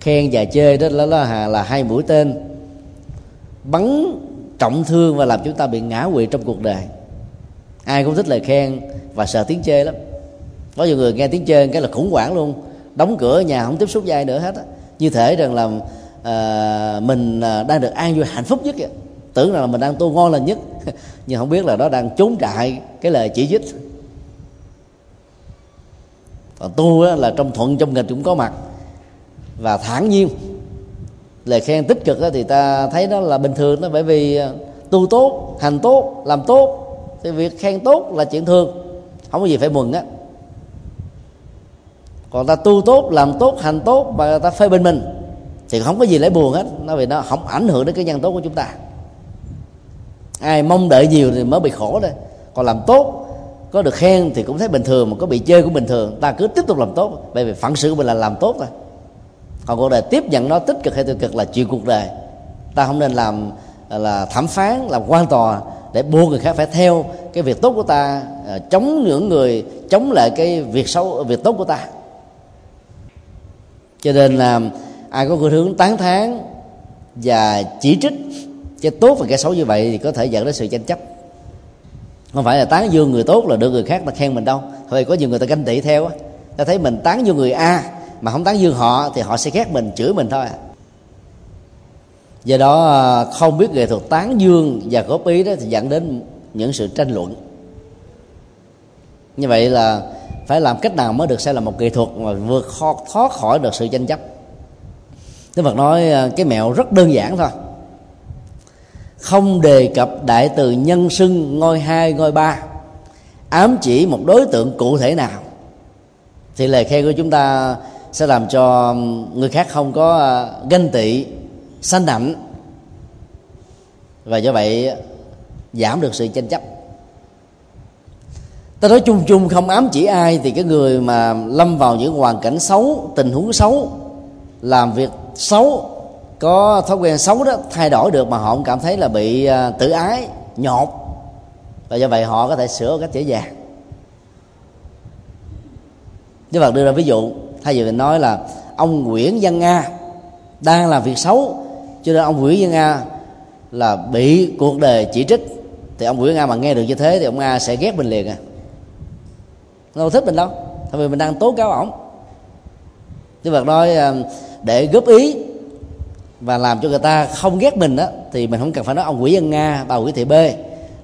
Khen và chê đó là, là, là hai mũi tên bắn trọng thương và làm chúng ta bị ngã quỵ trong cuộc đời. Ai cũng thích lời khen và sợ tiếng chê lắm. Có nhiều người nghe tiếng chê cái là khủng hoảng luôn. Đóng cửa nhà không tiếp xúc với ai nữa hết á. Như thể rằng là à, mình ờ, đang được an vui hạnh phúc nhất vậy. tưởng rằng là mình đang tu ngon lành nhất. Nhưng không biết là đó đang trốn trại cái lời chỉ trích. Còn tu á, là trong thuận trong nghịch cũng có mặt. Và thản nhiên lời khen tích cực đó thì ta thấy đó là bình thường đó, bởi vì à, tu tốt, hành tốt, làm tốt. Thì việc khen tốt là chuyện thường, không có gì phải mừng á. Còn ta tu tốt, làm tốt, hành tốt mà ta phê bình mình thì không có gì lấy buồn hết, nó vì nó không ảnh hưởng đến cái nhân tố của chúng ta. Ai mong đợi nhiều thì mới bị khổ đây còn làm tốt, có được khen thì cũng thấy bình thường, mà có bị chơi cũng bình thường. Ta cứ tiếp tục làm tốt, bởi vì phận sự của mình là làm tốt thôi còn cuộc đời tiếp nhận nó tích cực hay tiêu cực là chuyện cuộc đời. Ta không nên làm, là thẩm phán, làm quan tòa để buộc người khác phải theo cái việc tốt của ta à, chống những người, chống lại cái việc xấu, việc tốt của ta. Cho nên là ai có khuynh hướng tán thán và chỉ trích cái tốt và cái xấu như vậy thì có thể dẫn đến sự tranh chấp. Không phải là tán dương người tốt là được người khác ta khen mình đâu. Thôi, có nhiều người ta ganh tị theo á. Ta thấy mình tán dương người a mà không tán dương họ thì họ sẽ ghét mình, chửi mình thôi à. do đó ờ, không biết nghệ thuật tán dương và góp ý đó thì dẫn đến những sự tranh luận. Như vậy là phải làm cách nào mới được xem là một nghệ thuật mà vượt thoát khỏi được sự tranh chấp? Đức Phật nói ờ, cái mẹo rất đơn giản thôi. Không đề cập đại từ nhân xưng, ngôi hai, ngôi ba. Ám chỉ một đối tượng cụ thể nào. Thì lời khen của chúng ta sẽ làm cho người khác không có ờ, ganh tị, sanh nạnh và do vậy, giảm được sự tranh chấp. Ta nói chung chung không ám chỉ ai thì cái người mà lâm vào những hoàn cảnh xấu, tình huống xấu, làm việc xấu, có thói quen xấu đó, thay đổi được mà họ không cảm thấy là bị ờ, tự ái, nhột. Và do vậy họ có thể sửa một cách dễ dàng. Đức Phật đưa ra ví dụ thay vì mình nói là ông Nguyễn Văn Nga đang làm việc xấu, cho nên ông Nguyễn Văn Nga là bị cuộc đời chỉ trích, thì ông Nguyễn Nga mà nghe được như thế thì ông Nga sẽ ghét mình liền à. Nó không thích mình đâu, tại vì mình đang tố cáo ổng. Chứ Phật nói ờ, để góp ý và làm cho người ta không ghét mình đó thì mình không cần phải nói ông quỷ dân nga, bà quỷ thị b,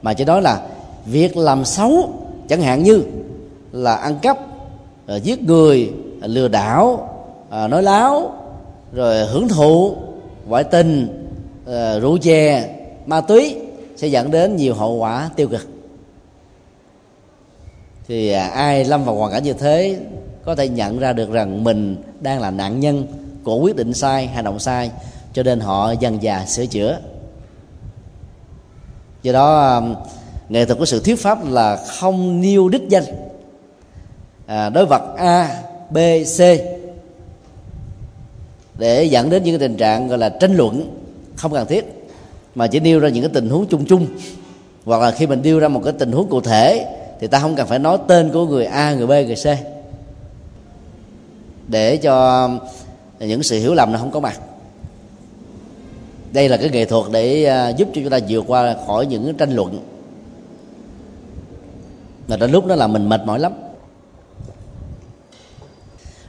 mà chỉ nói là việc làm xấu, chẳng hạn như là ăn cắp ờ, giết người À, lừa đảo à, nói láo rồi hưởng thụ ngoại tình à, rượu chè ma túy sẽ dẫn đến nhiều hậu quả tiêu cực. Thì à, ai lâm vào hoàn cảnh như thế có thể nhận ra được rằng mình đang là nạn nhân của quyết định sai hành động sai cho nên họ dần dà sửa chữa. Do đó um, nghệ thuật của sự thuyết pháp là không nêu đích danh. À, đối vật a b, c. Để dẫn đến những cái tình trạng gọi là tranh luận không cần thiết, mà chỉ nêu ra những cái tình huống chung chung. Hoặc là khi mình nêu ra một cái tình huống cụ thể thì ta không cần phải nói tên của người a, người b, người c. Để cho những sự hiểu lầm nó không có mặt. Đây là cái nghệ thuật để à, giúp cho chúng ta vượt qua khỏi những tranh luận. Mà đến lúc đó là mình mệt mỏi lắm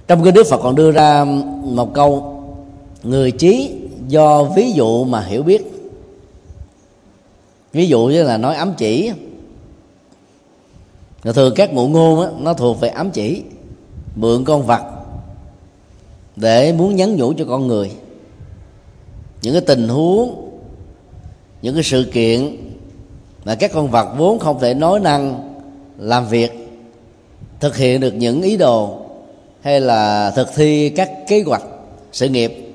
trong cái đức phật còn đưa ra một câu người trí do ví dụ mà hiểu biết. Ví dụ như là nói ám chỉ. Thường các ngụ ngôn đó, nó thuộc về ám chỉ mượn con vật để muốn nhắn nhủ cho con người. Những cái tình huống những cái sự kiện mà các con vật vốn không thể nói năng làm việc thực hiện được những ý đồ hay là thực thi các kế hoạch, sự nghiệp.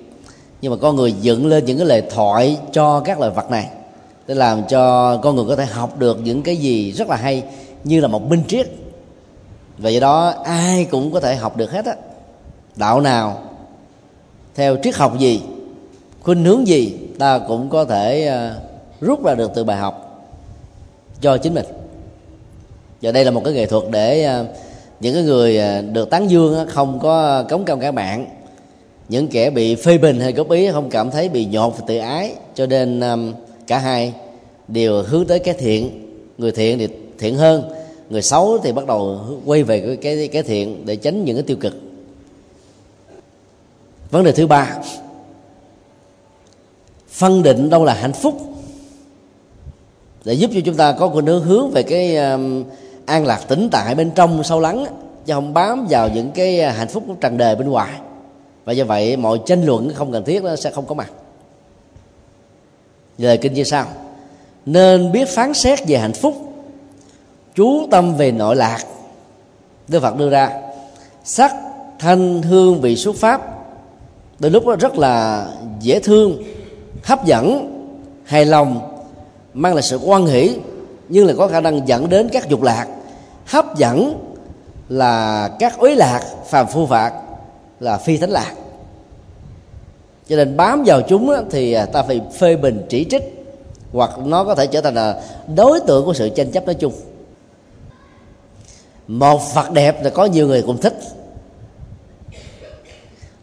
Nhưng mà con người dựng lên những cái lời thoại cho các loài vật này, để làm cho con người có thể học được những cái gì rất là hay, như là một minh triết. Và do đó, ai cũng có thể học được hết á. Đạo nào, theo triết học gì, khuynh hướng gì, ta cũng có thể ờ, rút ra được từ bài học cho chính mình. Và đây là một cái nghệ thuật để ờ, những cái người à, được tán dương không có cống cao cả bạn những kẻ bị phê bình hay góp ý không cảm thấy bị nhột và tự ái cho nên cả hai đều hướng tới cái thiện. Người thiện thì thiện hơn người xấu thì bắt đầu quay về cái cái, cái thiện để tránh những cái tiêu cực. Vấn đề thứ ba phân định đâu là hạnh phúc. Để giúp cho chúng ta có cái hướng hướng về cái an lạc tĩnh tại bên trong sâu lắng chứ không bám vào những cái à, hạnh phúc trần đề bên ngoài. Và do vậy mọi tranh luận không cần thiết nó sẽ không có mặt. Lời kinh như sau. Nên biết phán xét về hạnh phúc, chú tâm về nội lạc. Đức phật đưa ra, sắc thanh hương vị xuất pháp, đôi lúc nó rất là dễ thương, hấp dẫn, hài lòng, mang lại sự quan hỷ, nhưng là có khả năng dẫn đến các dục lạc hấp dẫn là các ối lạc phàm phu phạt là phi thánh lạc. Cho nên bám vào chúng thì à, ta phải phê bình chỉ trích, hoặc nó có thể trở thành là đối tượng của sự tranh chấp nói chung. Một phật đẹp là có nhiều người cùng thích.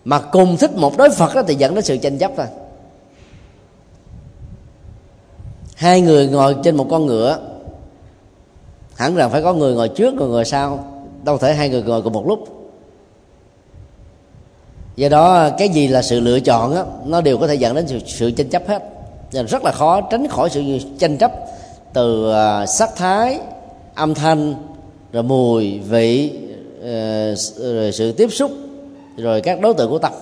Mà cùng thích một đối phật đó thì dẫn đến sự tranh chấp thôi. Hai người ngồi trên một con ngựa hẳn rằng phải có người ngồi trước người ngồi sau. Đâu thể hai người ngồi cùng một lúc. Do đó cái gì là sự lựa chọn á nó đều có thể dẫn đến sự, sự tranh chấp hết. Nên rất là khó tránh khỏi sự tranh chấp từ uh, sắc thái âm thanh rồi mùi vị uh, rồi sự tiếp xúc rồi các đối tượng của tâm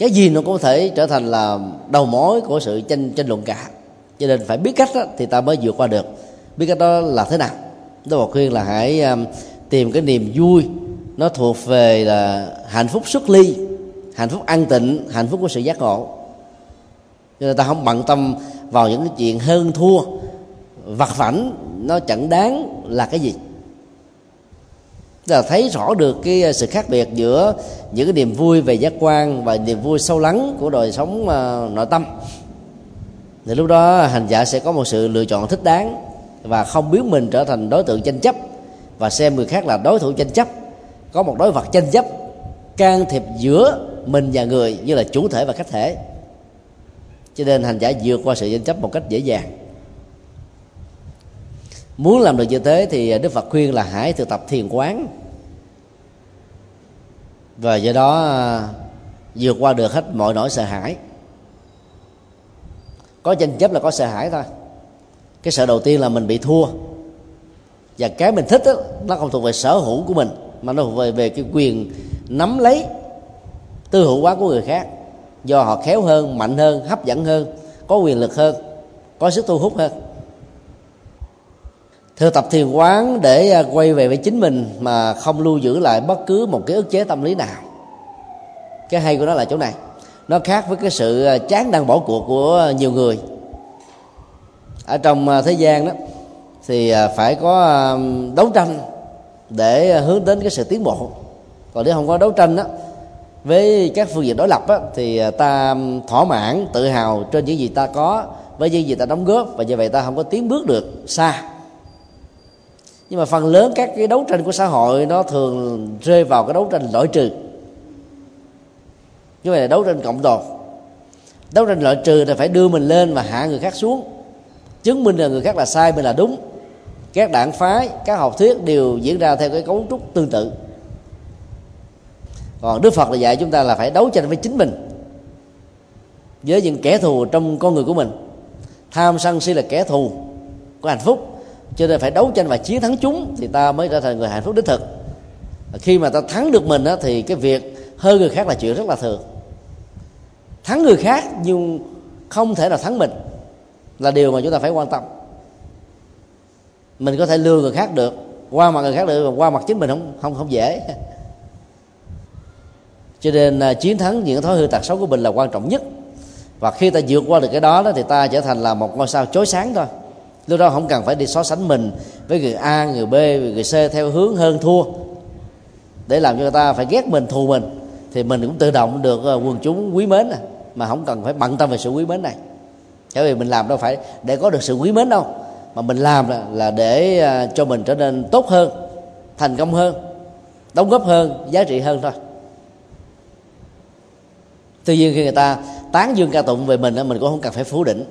cái gì nó cũng có thể trở thành là đầu mối của sự tranh tranh luận cả. Cho nên phải biết cách đó, thì ta mới vượt qua được. Biết cách đó là thế nào? Tôi bảo khuyên là hãy um, tìm cái niềm vui. Nó thuộc về là hạnh phúc xuất ly hạnh phúc an tịnh hạnh phúc của sự giác ngộ. Cho nên ta không bận tâm vào những cái chuyện hơn thua vặt vảnh nó chẳng đáng là cái gì. Là thấy rõ được cái uh, sự khác biệt giữa những cái niềm vui về giác quan và niềm vui sâu lắng của đời sống uh, nội tâm. Thì lúc đó hành giả sẽ có một sự lựa chọn thích đáng và không biến mình trở thành đối tượng tranh chấp. Và xem người khác là đối thủ tranh chấp. Có một đối vật tranh chấp, can thiệp giữa mình và người như là chủ thể và khách thể. Cho nên hành giả vượt qua sự tranh chấp một cách dễ dàng. Muốn làm được như thế thì đức phật khuyên là hãy thực tập thiền quán. Và do đó à, vượt qua được hết mọi nỗi sợ hãi. Có tranh chấp là có sợ hãi thôi cái sợ đầu tiên là mình bị thua. Và cái mình thích đó, nó không thuộc về sở hữu của mình mà nó thuộc về về cái quyền nắm lấy tư hữu quá của người khác. Do họ khéo hơn mạnh hơn hấp dẫn hơn có quyền lực hơn có sức thu hút hơn. Thực tập thiền quán để à, quay về với chính mình mà không lưu giữ lại bất cứ một cái ức chế tâm lý nào. Cái hay của nó là chỗ này. Nó khác với cái sự à, chán đang bỏ cuộc của nhiều người ở trong à, thế gian đó thì à, phải có à, đấu tranh để hướng đến cái sự tiến bộ. Còn nếu không có đấu tranh đó với các phương diện đối lập á, thì ta thỏa mãn tự hào trên những gì ta có với những gì ta đóng góp và như vậy ta không có tiến bước được xa. Nhưng mà phần lớn các cái đấu tranh của xã hội nó thường rơi vào cái đấu tranh loại trừ. Như vậy là đấu tranh cộng đồng đấu tranh loại trừ là phải đưa mình lên và hạ người khác xuống chứng minh là người khác là sai mình là đúng. Các đảng phái các học thuyết đều diễn ra theo cái cấu trúc tương tự. Còn đức phật là dạy chúng ta là phải đấu tranh với chính mình với những kẻ thù trong con người của mình. Tham sân si là kẻ thù của hạnh phúc. Cho nên phải đấu tranh và chiến thắng chúng thì ta mới trở thành người hạnh phúc đích thực. Khi mà ta thắng được mình đó, thì cái việc hơn người khác là chuyện rất là thường. Thắng người khác nhưng không thể nào thắng mình là điều mà chúng ta phải quan tâm. Mình có thể lừa người khác được qua mặt người khác được qua mặt chính mình không không không dễ. Cho nên à, chiến thắng những thói hư tật xấu của mình là quan trọng nhất. Và khi ta vượt qua được cái đó, đó thì ta trở thành là một ngôi sao chói sáng thôi. Lúc đó không cần phải đi so sánh mình với người a người b người c theo hướng hơn thua. Để làm cho người ta phải ghét mình thù mình thì mình cũng tự động được à, quần chúng quý mến à. mà không cần phải bận tâm về sự quý mến này bởi vì mình làm đâu phải để có được sự quý mến đâu. Mà mình làm là, là để à, cho mình trở nên tốt hơn thành công hơn đóng góp hơn giá trị hơn thôi. Tuy nhiên khi người ta tán dương ca tụng về mình mình cũng không cần phải phủ định.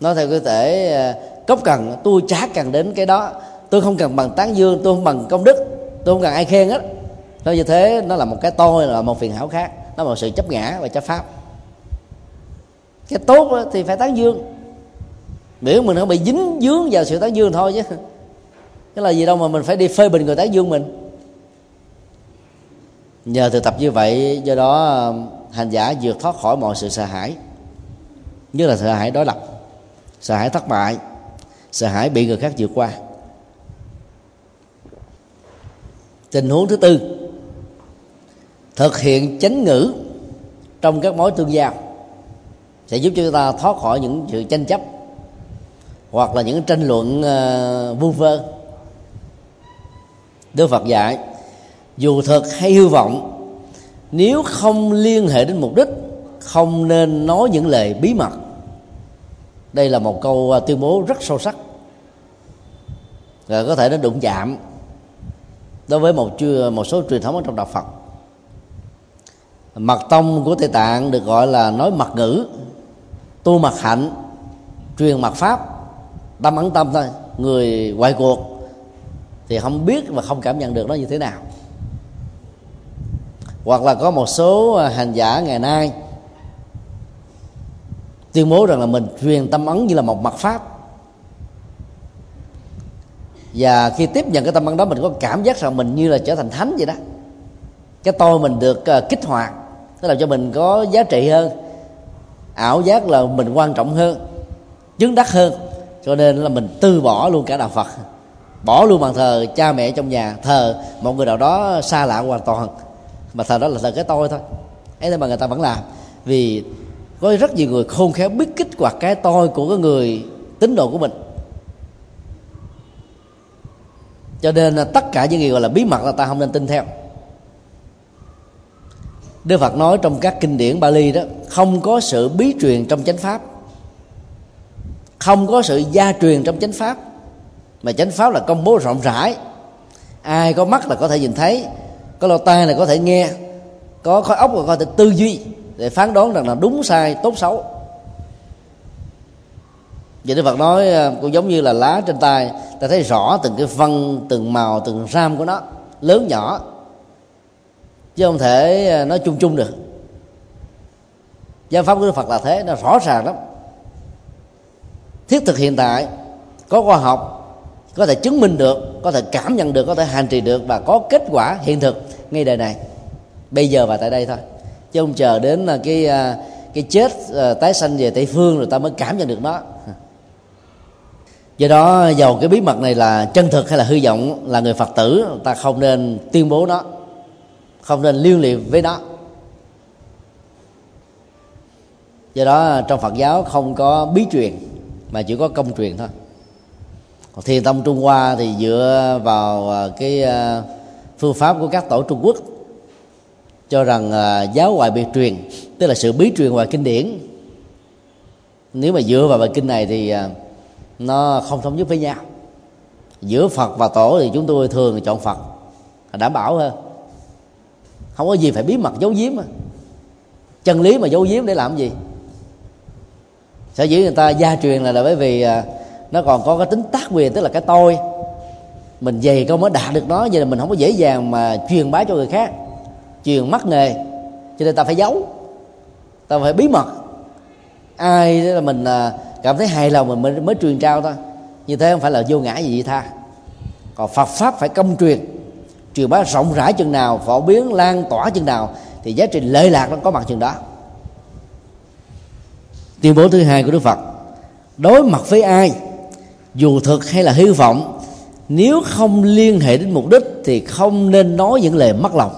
Nói theo cái thể à, cốc cần tôi chả cần đến cái đó. Tôi không cần bằng tán dương tôi không bằng công đức tôi không cần ai khen hết. Nói như thế nó là một cái tôi là một phiền hảo khác. Nó là một sự chấp ngã và chấp pháp cái tốt thì phải tán dương. Miễn mình không bị dính dướng vào sự tán dương thôi chứ. Cái là gì đâu mà mình phải đi phê bình người tán dương mình. Nhờ thực tập như vậy, do đó hành giả vượt thoát khỏi mọi sự sợ hãi. Như là sợ hãi đối lập, sợ hãi thất bại, sợ hãi bị người khác vượt qua. Tình huống thứ tư, thực hiện chánh ngữ trong các mối tương giao sẽ giúp cho chúng ta thoát khỏi những sự tranh chấp hoặc là những tranh luận uh, vu vơ. Đức Phật dạy dù thật hay hư vọng nếu không liên hệ đến mục đích không nên nói những lời bí mật. Đây là một câu ờ, tuyên bố rất sâu sắc. Và có thể nó đụng chạm đối với một một số truyền thống ở trong đạo Phật. Mật tông của Tây Tạng được gọi là nói mật ngữ tu mật hạnh, truyền mật pháp tâm ấn tâm thôi. Người ngoại cuộc thì không biết và không cảm nhận được nó như thế nào. Hoặc là có một số à, hành giả ngày nay tuyên bố rằng là mình truyền tâm ấn như là một mật pháp. Và khi tiếp nhận cái tâm ấn đó, mình có cảm giác rằng mình như là trở thành thánh vậy đó. Cái tôi mình được à, kích hoạt, nó làm cho mình có giá trị hơn ảo giác là mình quan trọng hơn, chứng đắc hơn. Cho nên là mình từ bỏ luôn cả đạo phật. Bỏ luôn bàn thờ cha mẹ trong nhà, thờ một người nào đó xa lạ hoàn toàn. Mà thờ đó là thờ cái tôi thôi. Ấy thế mà người ta vẫn làm. Vì có rất nhiều người khôn khéo biết kích hoạt cái tôi của cái người tín đồ của mình. Cho nên là tất cả những gì gọi là bí mật là ta không nên tin theo. Đức Phật nói trong các kinh điển Bali đó không có sự bí truyền trong chánh pháp. Không có sự gia truyền trong chánh pháp. Mà chánh pháp là công bố rộng rãi. Ai có mắt là có thể nhìn thấy có lỗ tai là có thể nghe có khối óc là có thể tư duy để phán đoán rằng là đúng sai tốt xấu. Vậy Đức Phật nói à, cũng giống như là lá trên tay ta thấy rõ từng cái vân, từng màu từng ram của nó lớn nhỏ chứ không thể ờ, nói chung chung được. Giáo pháp của Đức Phật là thế, nó rõ ràng lắm. Thiết thực hiện tại, có khoa học, có thể chứng minh được, có thể cảm nhận được, có thể hành trì được và có kết quả hiện thực ngay đời này. Bây giờ và tại đây thôi. Chứ không chờ đến là cái ờ, cái chết tái sanh về tây phương rồi ta mới cảm nhận được nó. Do đó dầu cái bí mật này là chân thực hay là hư vọng là người phật tử, ta không nên tuyên bố nó không nên liên liệm với nó. Do đó, trong phật giáo không có bí truyền, mà chỉ có công truyền thôi. Còn thiền tông trung hoa thì dựa vào à, cái à, phương pháp của các tổ trung quốc, cho rằng à, giáo ngoại biệt truyền, tức là sự bí truyền ngoài kinh điển. Nếu mà dựa vào bài kinh này thì nó không thống nhất với nhau. Giữa phật và tổ thì chúng tôi thường chọn phật, đảm bảo hơn không có gì phải bí mật giấu giếm mà chân lý mà giấu giếm để làm gì? Sở dĩ người ta gia truyền là, là bởi vì à, nó còn có cái tính tác quyền tức là cái tôi. Mình dày câu mới đạt được nó vậy là mình không có dễ dàng mà truyền bá cho người khác. Truyền mắc nghề cho nên ta phải giấu. Ta phải bí mật. Ai là mình à, cảm thấy hài lòng mình mới, mới truyền trao thôi như thế không phải là vô ngã gì vậy tha. Còn Phật pháp phải công truyền truyền bá rộng rãi chừng nào, phổ biến, lan tỏa chừng nào, thì giá trị lợi lạc nó có mặt chừng đó. Tuyên bố thứ hai của Đức Phật, đối mặt với ai, dù thực hay là hư vọng, nếu không liên hệ đến mục đích thì không nên nói những lời mất lòng.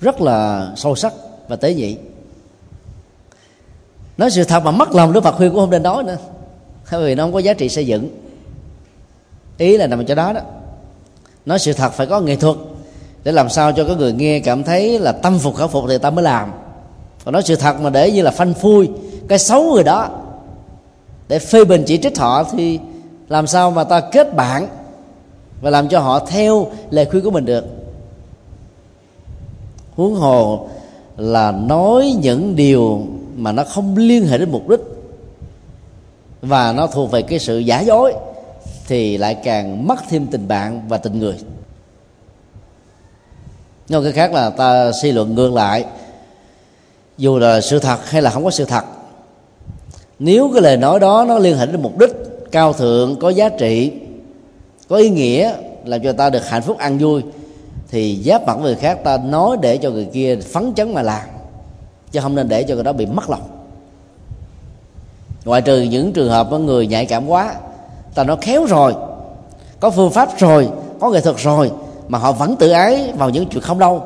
Rất là sâu sắc và tế nhị. Nói sự thật mà mất lòng, đức phật khuyên cũng không nên nói nữa, bởi vì nó không có giá trị xây dựng. Ý là nằm chỗ đó đó nói sự thật phải có nghệ thuật để làm sao cho cái người nghe cảm thấy là tâm phục khẩu phục thì ta mới làm. Còn nói sự thật mà để như là phanh phui, cái xấu người đó, để phê bình chỉ trích họ thì làm sao mà ta kết bạn và làm cho họ theo lời khuyên của mình được? Huống hồ là nói những điều mà nó không liên hệ đến mục đích và nó thuộc về cái sự giả dối thì lại càng mất thêm tình bạn và tình người. Nói cái khác là ta suy luận ngược lại, dù là sự thật hay là không có sự thật, nếu cái lời nói đó nó liên hệ đến mục đích cao thượng, có giá trị, có ý nghĩa, làm cho ta được hạnh phúc, ăn vui, thì giáp mặt người khác ta nói để cho người kia phấn chấn mà làm, chứ không nên để cho người đó bị mất lòng. Ngoại trừ những trường hợp có người nhạy cảm quá ta nó khéo rồi. Có phương pháp rồi có nghệ thuật rồi mà họ vẫn tự ái vào những chuyện không đâu.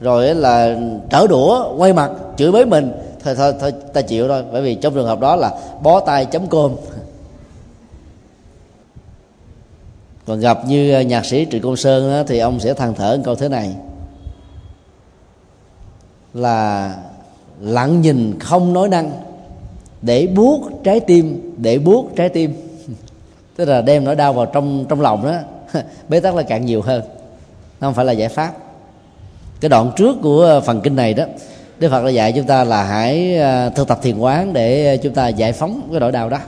Rồi là trở đũa quay mặt chửi bới mình. Thôi thôi thôi ta chịu thôi. Bởi vì trong trường hợp đó là bó tay chấm cơm. Còn gặp như ờ, nhạc sĩ trịnh công sơn đó, thì ông sẽ than thở câu thế này. Là lặng nhìn không nói năng để buốt trái tim để buốt trái tim tức là đem nỗi đau vào trong trong lòng đó. Bế tắc là càng nhiều hơn. Nó không phải là giải pháp. Cái đoạn trước của phần kinh này đó, Đức Phật đã dạy chúng ta là hãy à, thực tập thiền quán để chúng ta giải phóng cái nỗi đau đó.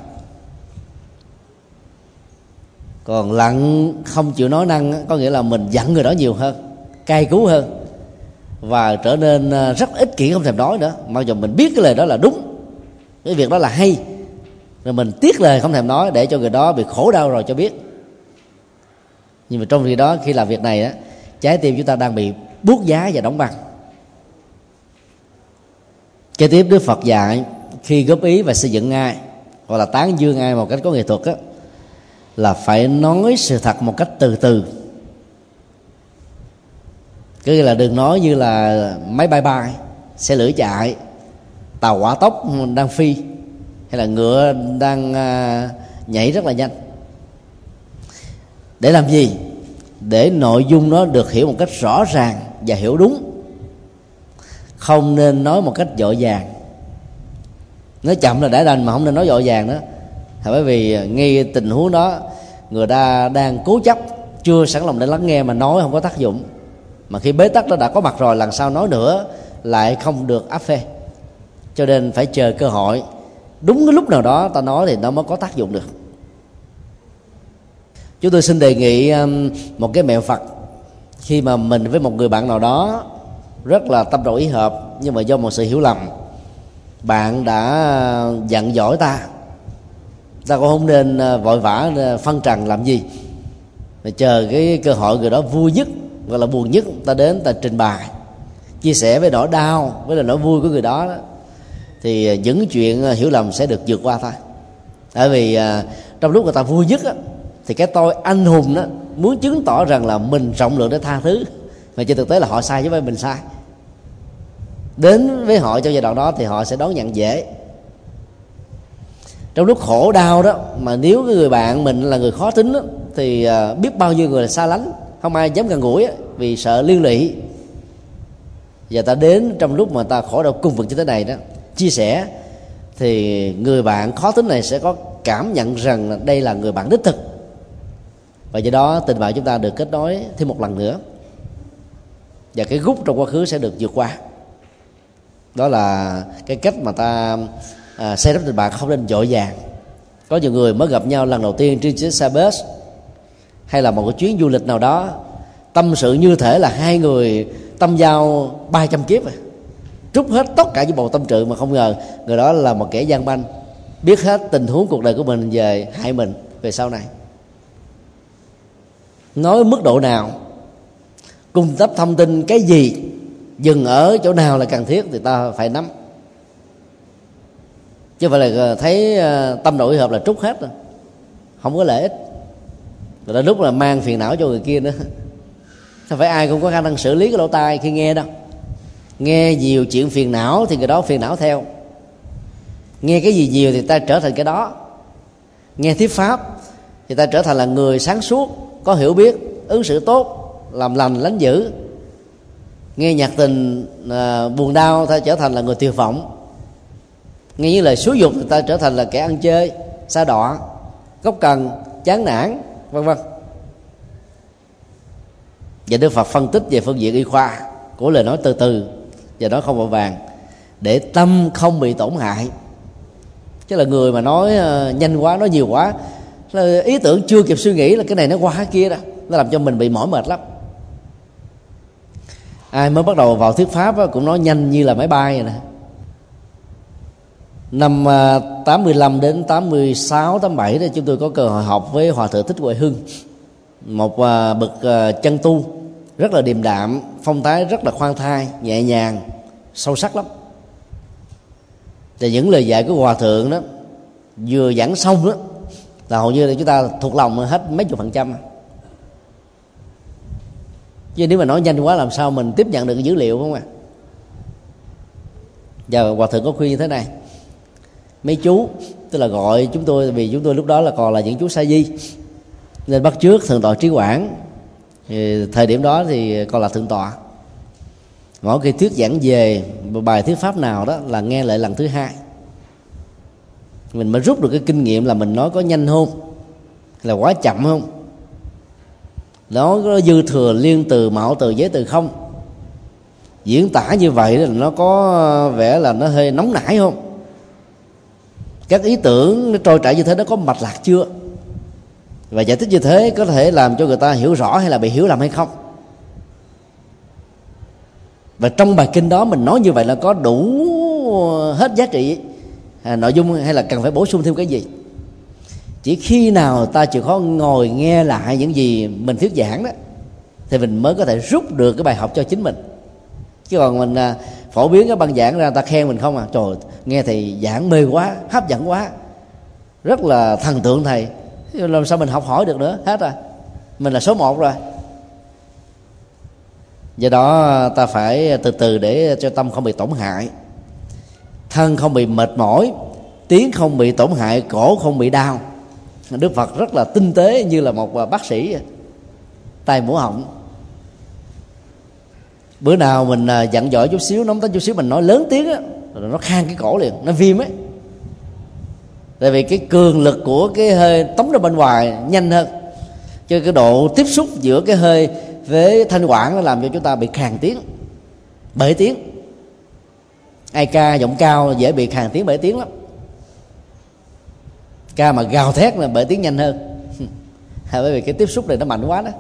Còn lặng, không chịu nói năng có nghĩa là mình giận người đó nhiều hơn, cay cú hơn, và trở nên à, rất ích kỷ không thèm nói nữa. Mặc dù mình biết cái lời đó là đúng, cái việc đó là hay rồi mình tiếc lời không thèm nói để cho người đó bị khổ đau rồi cho biết. Nhưng mà trong khi đó, khi làm việc này á, trái tim chúng ta đang bị buốt giá và đóng băng. Kế tiếp, đức phật dạy, khi góp ý và xây dựng ai hoặc là tán dương ai một cách có nghệ thuật á, là phải nói sự thật một cách từ từ. Cứ là đừng nói như là máy bay bay, xe lửa chạy, tàu hỏa tốc đang phi hay là ngựa đang à, nhảy rất là nhanh. Để làm gì? Để nội dung nó được hiểu một cách rõ ràng và hiểu đúng. Không nên nói một cách dội vàng nói chậm là đã đành mà không nên nói dội vàng đó. Là bởi vì ngay tình huống đó người ta đang cố chấp chưa sẵn lòng để lắng nghe mà nói không có tác dụng. Mà khi bế tắc nó đã có mặt rồi lần sau nói nữa lại không được áp phê. Cho nên phải chờ cơ hội đúng cái lúc nào đó ta nói thì nó mới có tác dụng được. Chúng tôi xin đề nghị um, một cái mẹo phật khi mà mình với một người bạn nào đó rất là tâm đầu ý hợp nhưng mà do một sự hiểu lầm bạn đã uh, giận dỗi ta. Ta cũng không nên uh, vội vã uh, phân trần làm gì. Mà chờ cái cơ hội người đó vui nhất hoặc là buồn nhất ta đến ta trình bày chia sẻ với nỗi đau với là nỗi vui của người đó, đó thì à, những chuyện à, hiểu lầm sẽ được vượt qua thôi. Tại vì à, trong lúc người ta vui nhất á, thì cái tôi anh hùng đó muốn chứng tỏ rằng là mình rộng lượng để tha thứ. Mà trên thực tế là họ sai chứ không phải mình sai. Đến với họ trong giai đoạn đó thì họ sẽ đón nhận dễ. Trong lúc khổ đau đó mà nếu cái người bạn mình là người khó tính đó, thì biết bao nhiêu người là xa lánh không ai dám gần gũi vì sợ liên lụy. Và ta đến trong lúc mà ta khổ đau cung vực như thế này đó chia sẻ thì người bạn khó tính này sẽ có cảm nhận rằng đây là người bạn đích thực. Và do đó tình bạn chúng ta được kết nối thêm một lần nữa. Và cái gút trong quá khứ sẽ được vượt qua. Đó là cái cách mà ta à, xây đắp tình bạn không nên dội vàng có nhiều người mới gặp nhau lần đầu tiên trên chiếc xe bus hay là một cái chuyến du lịch nào đó tâm sự như thể là hai người tâm giao 300 kiếp rồi trút hết tất cả những bầu tâm sự mà không ngờ. Người đó là một kẻ gian manh biết hết tình huống cuộc đời của mình về hại mình về sau này. Nói mức độ nào, cung cấp thông tin cái gì, dừng ở chỗ nào là cần thiết thì ta phải nắm. Chứ phải là ờ, thấy ờ, tâm nội hợp là trút hết rồi, không có lợi ích. Rồi đến lúc là mang phiền não cho người kia nữa. Không phải ai cũng có khả năng xử lý cái lỗ tai khi nghe đâu? Nghe nhiều chuyện phiền não thì người đó phiền não theo. Nghe cái gì nhiều thì ta trở thành cái đó. Nghe thuyết pháp thì ta trở thành là người sáng suốt có hiểu biết ứng xử tốt làm lành lánh dữ. Nghe nhạc tình à, buồn đau ta trở thành là người tuyệt vọng. Nghe những lời xúi dục thì ta trở thành là kẻ ăn chơi xa đọa gốc cần chán nản vân vân. Và đức phật phân tích về phương diện y khoa của lời nói từ từ và nói không vội vàng. Để tâm không bị tổn hại. Chứ là người mà nói ờ, nhanh quá nói nhiều quá là ý tưởng chưa kịp suy nghĩ là cái này nó qua cái kia đó. Nó làm cho mình bị mỏi mệt lắm. Ai mới bắt đầu vào thuyết pháp đó, cũng nói nhanh như là máy bay vậy nè. Năm ờ, 85 đến 86 87 đó chúng tôi có cơ hội học với hòa thượng thích huệ hưng. Một ờ, bậc chân tu rất là điềm đạm, phong thái rất là khoan thai, nhẹ nhàng, sâu sắc lắm và những lời dạy của hòa thượng đó, vừa giảng xong đó, là hầu như là chúng ta thuộc lòng hết mấy chục phần trăm chứ nếu mà nói nhanh quá làm sao mình tiếp nhận được cái dữ liệu không ạ à? và hòa thượng có khuyên như thế này, mấy chú, tức là gọi chúng tôi, vì chúng tôi lúc đó là còn là những chú sa di, nên bắt trước thượng tọa trí quảng thì thời điểm đó thì còn là thượng tọa. Mỗi khi thuyết giảng về bài thuyết pháp nào đó là nghe lại lần thứ hai. Mình mới rút được cái kinh nghiệm là mình nói có nhanh không, là quá chậm không. Nó có dư thừa liên từ, mạo từ, giới từ không? Diễn tả như vậy là nó có vẻ là nó hơi nóng nảy không? Các ý tưởng nó trôi chảy như thế, nó có mạch lạc chưa? Và giải thích như thế có thể làm cho người ta hiểu rõ hay là bị hiểu lầm hay không? Và trong bài kinh đó mình nói như vậy là có đủ hết giá trị à, nội dung hay là cần phải bổ sung thêm cái gì? Chỉ khi nào ta chịu khó ngồi nghe lại những gì mình thuyết giảng đó thì mình mới có thể rút được cái bài học cho chính mình. Chứ còn mình à, phổ biến cái băng giảng ra ta khen mình không à. Trời nghe thầy giảng mê quá hấp dẫn quá. Rất là thần tượng thầy làm sao mình học hỏi được nữa? Hết rồi. Mình là số một rồi. Do đó ta phải từ từ để cho tâm không bị tổn hại. Thân không bị mệt mỏi, tiếng không bị tổn hại, cổ không bị đau. Đức phật rất là tinh tế như là một à, bác sĩ. Tay mũi họng. Bữa nào mình à, dặn dõi chút xíu nóng tính chút xíu, mình nói lớn tiếng á, rồi nó khang cái cổ liền, nó viêm ấy tại vì cái cường lực của cái hơi tống ra bên ngoài nhanh hơn. Cho cái độ tiếp xúc giữa cái hơi với thanh quản nó làm cho chúng ta bị khàn tiếng, bể tiếng. Ai ca giọng cao dễ bị khàn tiếng bể tiếng lắm. Ca mà gào thét là bể tiếng nhanh hơn. Bởi vì cái tiếp xúc này nó mạnh quá đó.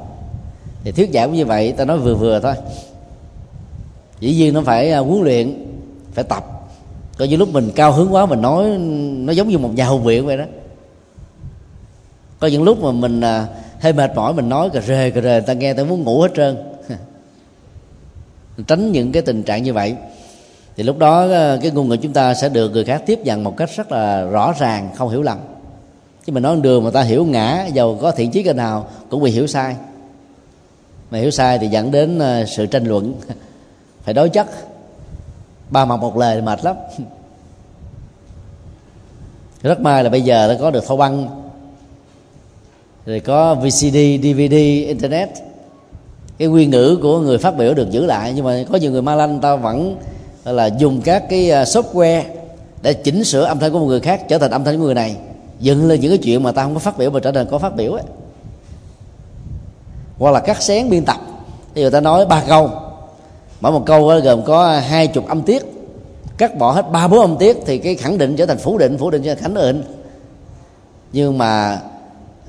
Thì thuyết giảng cũng như vậy, ta nói vừa vừa thôi. Dĩ nhiên nó phải à, huấn luyện, phải tập có những lúc mình cao hứng quá mình nói nó giống như một nhà hùng biện vậy đó. Có những lúc mà mình à, hơi mệt mỏi mình nói cà rề cà rề ta nghe ta muốn ngủ hết trơn. Tránh những cái tình trạng như vậy. Thì lúc đó à, cái ngôn ngữ chúng ta sẽ được người khác tiếp nhận một cách rất là rõ ràng không hiểu lầm. Chứ mình nói đường mà ta hiểu ngã giàu có thiện chí cái nào cũng bị hiểu sai. Mà hiểu sai thì dẫn đến à, sự tranh luận. Phải đối chất ba mặt một lời mệt lắm. Rất may là bây giờ đã có được thâu băng. Rồi có VCD, DVD, internet. Cái nguyên ngữ của người phát biểu được giữ lại nhưng mà có nhiều người ma lanh ta vẫn là dùng các cái à, software để chỉnh sửa âm thanh của một người khác trở thành âm thanh của người này. Dựng lên những cái chuyện mà ta không có phát biểu mà trở thành có phát biểu ấy hoặc là cắt xén biên tập. Ví dụ ta nói ba câu mỗi một câu gồm có hai chục âm tiết. Cắt bỏ hết ba bốn âm tiết thì cái khẳng định trở thành phủ định phủ định trở thành khẳng định. Nhưng mà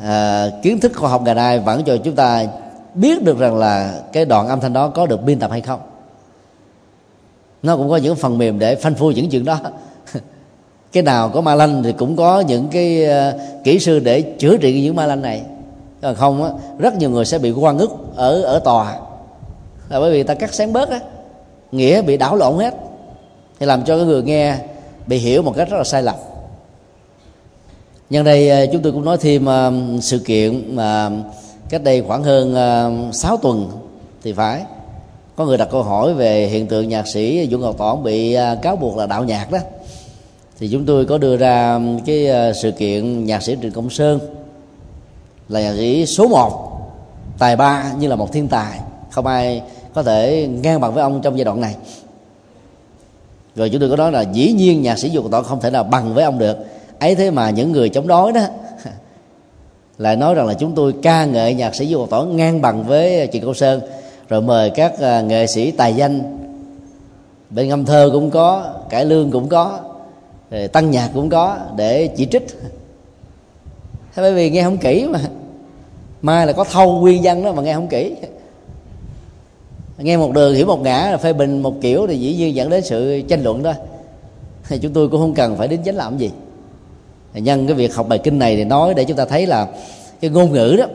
à, kiến thức khoa học ngày nay vẫn cho chúng ta biết được rằng là cái đoạn âm thanh đó có được biên tập hay không. Nó cũng có những phần mềm để phanh phui những chuyện đó. Cái nào có ma lanh thì cũng có những cái uh, kỹ sư để chữa trị những ma lanh này. Còn không á, rất nhiều người sẽ bị quan ức ở ở tòa là bởi vì ta cắt sáng bớt á, nghĩa bị đảo lộn hết. Thì làm cho cái người nghe bị hiểu một cách rất là sai lầm. Nhân đây à, chúng tôi cũng nói thêm à, sự kiện mà cách đây khoảng hơn à, 6 tuần thì phải, có người đặt câu hỏi về hiện tượng nhạc sĩ Dũng Ngọc Tỏn bị cáo buộc là đạo nhạc đó. Thì chúng tôi có đưa ra cái sự kiện nhạc sĩ Trịnh Công Sơn là nhạc sĩ số 1 tài ba như là một thiên tài, không ai có thể ngang bằng với ông trong giai đoạn này. Rồi chúng tôi có nói là dĩ nhiên nhạc sĩ dục Tỏ không thể nào bằng với ông được. Ấy thế mà những người chống đối đó lại nói rằng là chúng tôi ca ngợi nhạc sĩ dục Tỏ ngang bằng với chị Câu Sơn, rồi mời các à, nghệ sĩ tài danh. Bên ngâm thơ cũng có, cải lương cũng có, rồi tăng nhạc cũng có để chỉ trích. Thế bởi vì nghe không kỹ mà. Mai là có thâu nguyên văn đó mà nghe không kỹ nghe một đường hiểu một ngã phê bình một kiểu thì dĩ nhiên dẫn đến sự tranh luận đó. Thì chúng tôi cũng không cần phải đến chánh làm gì. Nhân cái việc học bài kinh này thì nói để chúng ta thấy là cái ngôn ngữ đó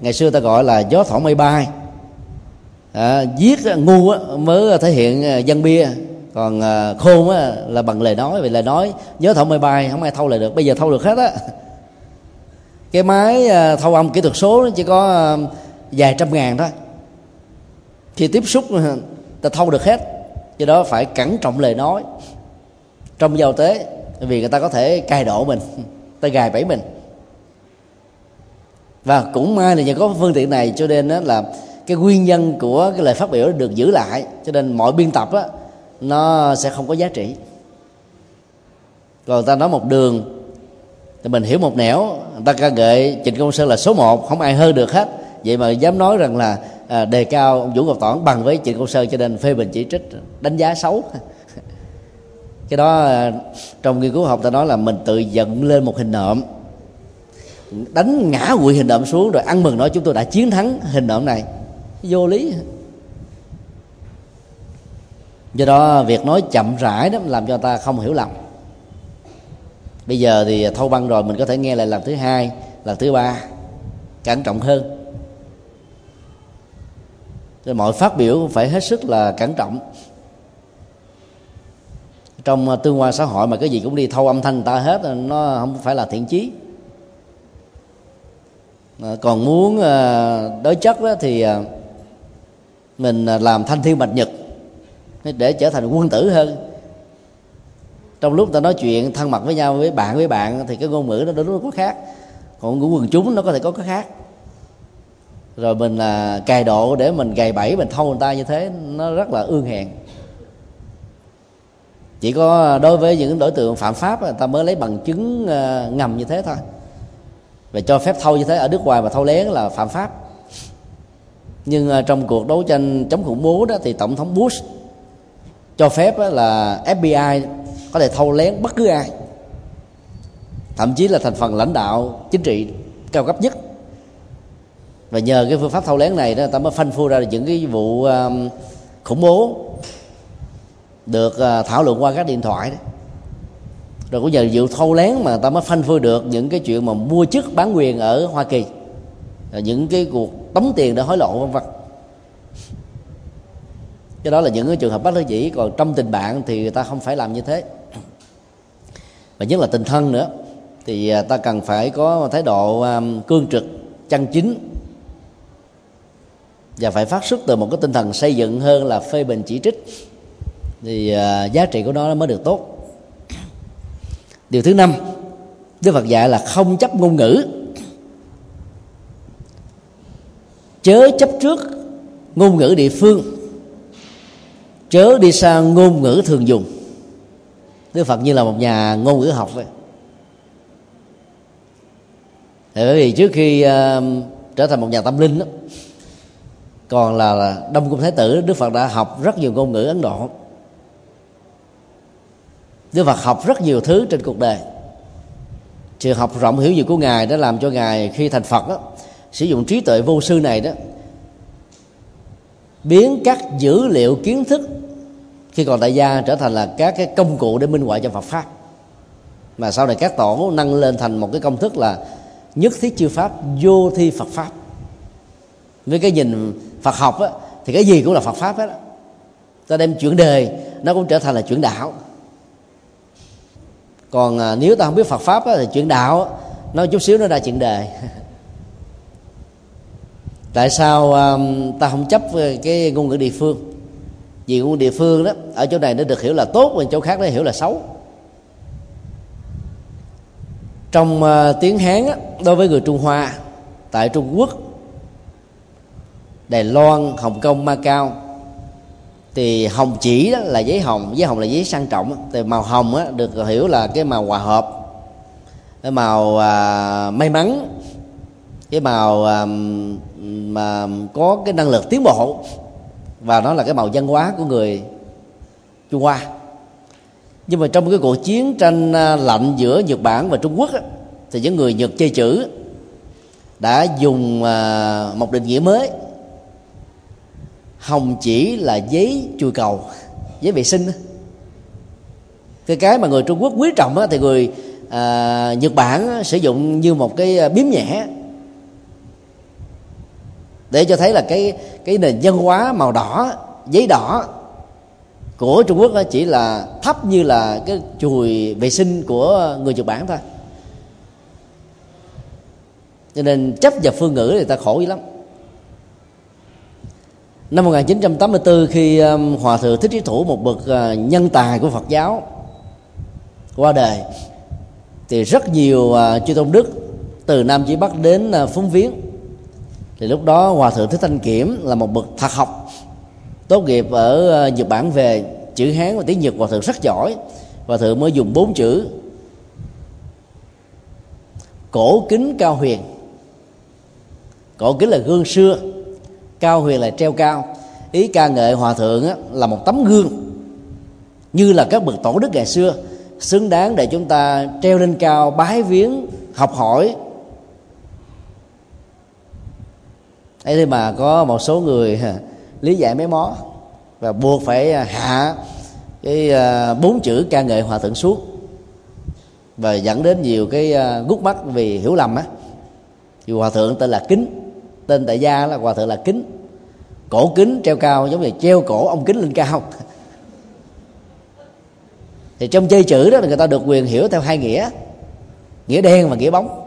ngày xưa ta gọi là gió thổi mây bay. À, giết ngu mới thể hiện à, dân bia. Còn à, khôn á, là bằng lời nói vì lời nói gió thổi mây bay không ai thâu lại được bây giờ thâu được hết á. Cái máy à, thâu âm kỹ thuật số chỉ có à, vài trăm ngàn thôi khi tiếp xúc ta thâu được hết. Do đó phải cẩn trọng lời nói. Trong giao tế, vì người ta có thể cài độ mình, ta gài bẫy mình. Và cũng may là nhờ có phương tiện này, cho nên đó là cái nguyên nhân của cái lời phát biểu được giữ lại. Cho nên mọi biên tập á, nó sẽ không có giá trị. Còn ta nói một đường, thì mình hiểu một nẻo. Người ta ca ngợi trịnh công sơn là số một, không ai hơn được hết. Vậy mà dám nói rằng là à, đề cao ông vũ ngọc toản bằng với trịnh công sơn cho nên phê bình chỉ trích đánh giá xấu. Cái đó ờ, trong nghiên cứu học ta nói là mình tự dựng lên một hình nộm đánh ngã quỵ hình nộm xuống rồi ăn mừng nói chúng tôi đã chiến thắng hình nộm này. Vô lý. Do đó việc nói chậm rãi đó làm cho ta không hiểu lầm. Bây giờ thì thâu băng rồi mình có thể nghe lại lần thứ hai lần thứ ba cẩn trọng hơn rồi mọi phát biểu phải hết sức là cẩn trọng. Trong ờ, tương quan xã hội mà cái gì cũng đi thâu âm thanh người ta hết ờ, nó không phải là thiện chí. Ờ, còn muốn đối chất đó thì mình làm thanh thiên bạch nhật để trở thành quân tử hơn. Trong lúc ta nói chuyện thân mật với nhau, với bạn với bạn thì cái ngôn ngữ nó đôi lúc có khác. Còn ngữ quần chúng nó có thể có cái khác rồi mình là cài độ để mình gài bẫy mình thâu người ta như thế, nó rất là ương hèn chỉ có đối với những đối tượng phạm pháp người ta mới lấy bằng chứng à, ngầm như thế thôi. Và cho phép thâu như thế ở nước ngoài mà thâu lén là phạm pháp. Nhưng à, trong cuộc đấu tranh chống khủng bố đó thì tổng thống Bush cho phép là FBI có thể thâu lén bất cứ ai. Thậm chí là thành phần lãnh đạo chính trị cao cấp nhất và nhờ cái phương pháp thâu lén này đó ta mới phanh phui ra những cái vụ um, khủng bố được à, thảo luận qua các điện thoại đó. Rồi cũng nhờ vụ thâu lén mà ta mới phanh phui được những cái chuyện mà mua chức bán quyền ở hoa kỳ. Những cái cuộc tống tiền để hối lộ, vân vân. Cái đó là những cái trường hợp bất đắc dĩ còn trong tình bạn thì người ta không phải làm như thế. Và nhất là tình thân nữa. Thì à, ta cần phải có thái độ um, cương trực chân chính và phải phát xuất từ một cái tinh thần xây dựng hơn là phê bình chỉ trích. Thì uh, giá trị của nó mới được tốt. Điều thứ năm đức phật dạy là không chấp ngôn ngữ. Chớ chấp trước ngôn ngữ địa phương. Chớ đi sang ngôn ngữ thường dùng. Đức phật như là một nhà ngôn ngữ học vậy. Bởi vì trước khi uh, trở thành một nhà tâm linh đó, còn là đông cung thái tử đức phật đã học rất nhiều ngôn ngữ ấn độ. Đức phật học rất nhiều thứ trên cuộc đời. Sự học rộng hiểu nhiều của ngài đã làm cho ngài khi thành phật đó, sử dụng trí tuệ vô sư này đó biến các dữ liệu kiến thức khi còn tại gia trở thành là các cái công cụ để minh họa cho Phật pháp. Mà sau này các tổ nâng lên thành một cái công thức là nhất thiết chư pháp vô thi Phật pháp. Với cái nhìn Phật học á, thì cái gì cũng là Phật pháp hết á. Ta đem chuyện đời nó cũng trở thành là chuyện đạo. Còn à, nếu ta không biết Phật pháp á, thì chuyện đạo á, nó chút xíu nó ra chuyện đời. Tại sao à, ta không chấp cái ngôn ngữ địa phương? Vì ngôn địa phương đó ở chỗ này nó được hiểu là tốt và chỗ khác nó hiểu là xấu. Trong uh, tiếng hán á, đối với người trung hoa tại trung quốc đài loan hồng kông macau. Thì hồng chỉ đó là giấy hồng giấy hồng là giấy sang trọng thì màu hồng á, được hiểu là cái màu hòa hợp cái màu à, may mắn cái màu à, mà có cái năng lực tiến bộ. Và nó là cái màu văn hóa của người Trung Hoa. Nhưng mà trong cái cuộc chiến tranh à, lạnh giữa Nhật Bản và Trung Quốc á, thì những người Nhật chơi chữ đã dùng à, một định nghĩa mới hồng chỉ là giấy chùi cầu giấy vệ sinh cái cái mà người Trung Quốc quý trọng thì người à, Nhật Bản sử dụng như một cái à, biếm nhẹ. Để cho thấy là cái cái nền văn hóa màu đỏ giấy đỏ của Trung Quốc chỉ là thấp như là cái chùi vệ sinh của người Nhật Bản thôi. Cho nên chấp vào phương ngữ thì ta khổ dữ lắm năm 1984 khi um, hòa thượng thích trí thủ một bậc à, nhân tài của Phật giáo qua đời, thì rất nhiều à, chư tôn đức từ nam chí bắc đến à, phúng viếng. Thì lúc đó hòa thượng thích thanh kiểm là một bậc thật học, tốt nghiệp ở nhật bản về chữ hán và tiếng nhật. Hòa thượng rất giỏi, hòa thượng mới dùng bốn chữ. Cổ kính cao huyền, cổ kính là gương xưa cao huyền là treo cao ý ca ngợi hòa thượng á, là một tấm gương như là các bậc tổ đức ngày xưa xứng đáng để chúng ta treo lên cao bái viếng học hỏi. Ấy thế mà có một số người lý giải mấy mó và buộc phải à, hạ cái à, bốn chữ ca ngợi hòa thượng suốt và dẫn đến nhiều cái à, gút mắt vì hiểu lầm á. Thì hòa thượng tên là kính tên tại gia là hòa thượng là kính. Cổ kính treo cao giống như treo cổ ông kính lên cao thì trong chơi chữ đó là người ta được quyền hiểu theo hai nghĩa. Nghĩa đen và nghĩa bóng.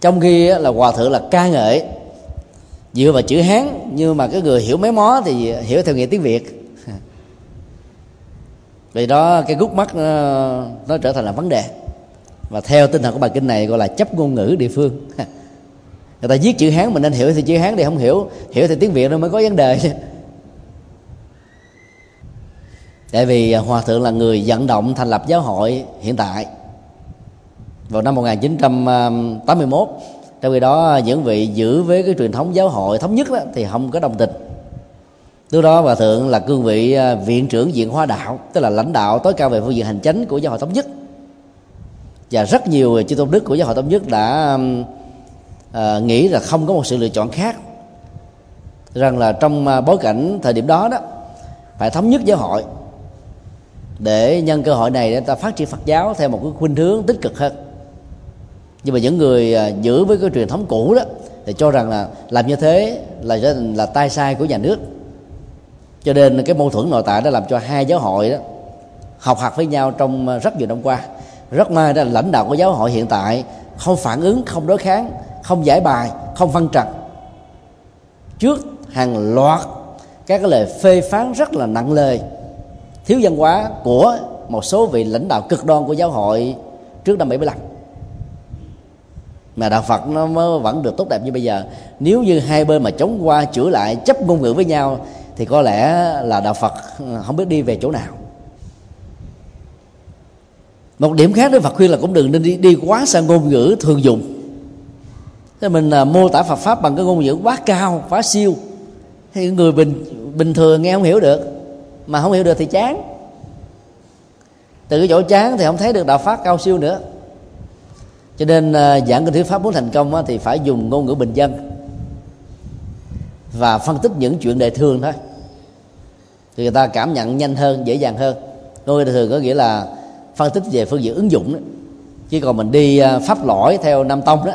Trong khi là hòa thượng là ca ngợi. Dựa vào chữ hán nhưng mà cái người hiểu mấy mó thì hiểu theo nghĩa tiếng việt. Vì đó cái gút mắt nó, nó trở thành là vấn đề. Và theo tinh thần của bài kinh này gọi là chấp ngôn ngữ địa phương. người ta viết chữ hán mình nên hiểu thì chữ hán thì không hiểu hiểu thì tiếng việt nó mới có vấn đề tại vì à, hòa thượng là người vận động thành lập giáo hội hiện tại. Vào năm 1981 trong khi đó à, những vị giữ với cái truyền thống giáo hội thống nhất đó, thì không có đồng tình. Lúc đó hòa thượng là cương vị à, viện trưởng viện hoa đạo tức là lãnh đạo tối cao về phương diện hành chánh của giáo hội thống nhất. Và rất nhiều chư tôn đức của giáo hội thống nhất đã à, nghĩ là không có một sự lựa chọn khác. Rằng là trong à, bối cảnh thời điểm đó đó phải thống nhất giáo hội. Để nhân cơ hội này để ta phát triển Phật giáo theo một cái khuynh hướng tích cực hơn. Nhưng mà những người à, giữ với cái truyền thống cũ đó thì cho rằng là làm như thế là là tai sai của nhà nước. Cho nên cái mâu thuẫn nội tại đã làm cho hai giáo hội đó học hạt với nhau trong à, rất nhiều năm qua. Rất may là lãnh đạo của giáo hội hiện tại không phản ứng không đối kháng không giải bài không phân trần. Trước hàng loạt các cái lời phê phán rất là nặng lời thiếu văn hóa của một số vị lãnh đạo cực đoan của giáo hội trước năm 75 mà đạo Phật nó mới vẫn được tốt đẹp như bây giờ. Nếu như hai bên mà chống qua chữa lại chấp ngôn ngữ với nhau thì có lẽ là đạo Phật ừ, không biết đi về chỗ nào. Một điểm khác Đức Phật khuyên là cũng đừng nên đi, đi quá sang ngôn ngữ thường dùng. Thế mình à, mô tả Phật pháp bằng cái ngôn ngữ quá cao quá siêu. Thì người bình bình thường nghe không hiểu được mà không hiểu được thì chán. Từ cái chỗ chán thì không thấy được đạo pháp cao siêu nữa. Cho nên uh, giảng kinh thuyết pháp muốn thành công thì phải dùng ngôn ngữ bình dân và phân tích những chuyện đời thường thôi. Thì người ta cảm nhận nhanh hơn dễ dàng hơn. Ngôn ngữ đời thường có nghĩa là phân tích về phương diện ứng dụng đó. chứ còn mình đi uh, pháp lõi theo nam tông đó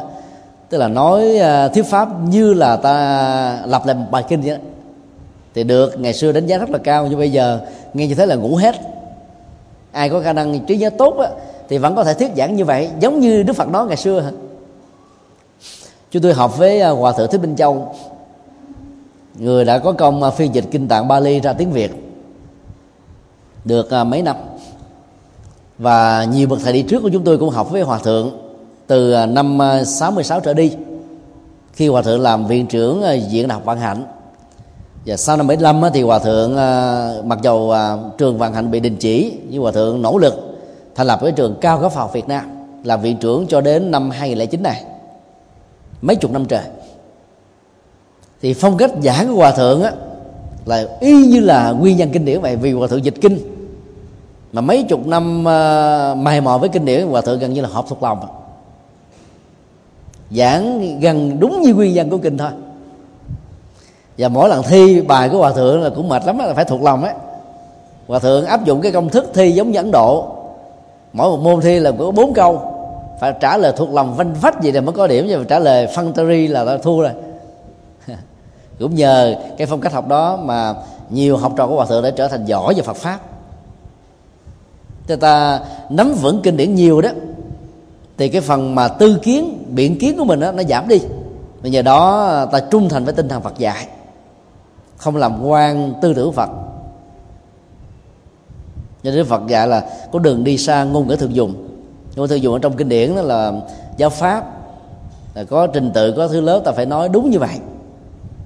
tức là nói à, thuyết pháp như là ta lập lại một bài kinh vậy đó. Thì được ngày xưa đánh giá rất là cao nhưng bây giờ nghe như thế là ngủ hết. Ai có khả năng trí nhớ tốt á, thì vẫn có thể thuyết giảng như vậy giống như đức phật nói ngày xưa hả? Chúng tôi học với à, hòa thượng thích minh châu. Người đã có công à, phiên dịch kinh tạng bali ra tiếng việt. Được mấy năm. Và nhiều bậc thầy đi trước của chúng tôi cũng học với hòa thượng từ à, năm à, 66 trở đi khi hòa thượng làm viện trưởng à, viện đại học văn hạnh. Và sau năm 75 thì hòa thượng mặc dầu trường văn hạnh bị đình chỉ nhưng hòa thượng nỗ lực thành lập cái trường cao cấp học Việt Nam làm viện trưởng cho đến năm 2009 này mấy chục năm trời. Thì phong cách giảng của hòa thượng á là y như là nguyên nhân kinh điển vậy vì hòa thượng dịch kinh. Mà mấy chục năm uh, mài mò với kinh điển hòa thượng gần như là họp thuộc lòng giảng gần đúng như nguyên nhân của kinh thôi. Và mỗi lần thi bài của hòa thượng là cũng mệt lắm là phải thuộc lòng ấy hòa thượng áp dụng cái công thức thi giống như ấn độ. Mỗi một môn thi là có bốn câu. Phải trả lời thuộc lòng vanh vách gì là mới có điểm, nhưng mà trả lời phân tari là đã thua rồi. Cũng nhờ cái phong cách học đó mà nhiều học trò của hòa thượng đã trở thành giỏi về Phật pháp. Cho ta nắm vững kinh điển nhiều đó thì cái phần mà tư kiến biện kiến của mình đó, nó giảm đi. Và nhờ đó ta trung thành với tinh thần Phật dạy. Không làm quan tư tưởng Phật. Cho nên Phật dạy là có đường đi xa ngôn ngữ thường dùng. Ngôn ngữ thường dùng ở trong kinh điển đó là giáo pháp. Là có trình tự có thứ lớp ta phải nói đúng như vậy.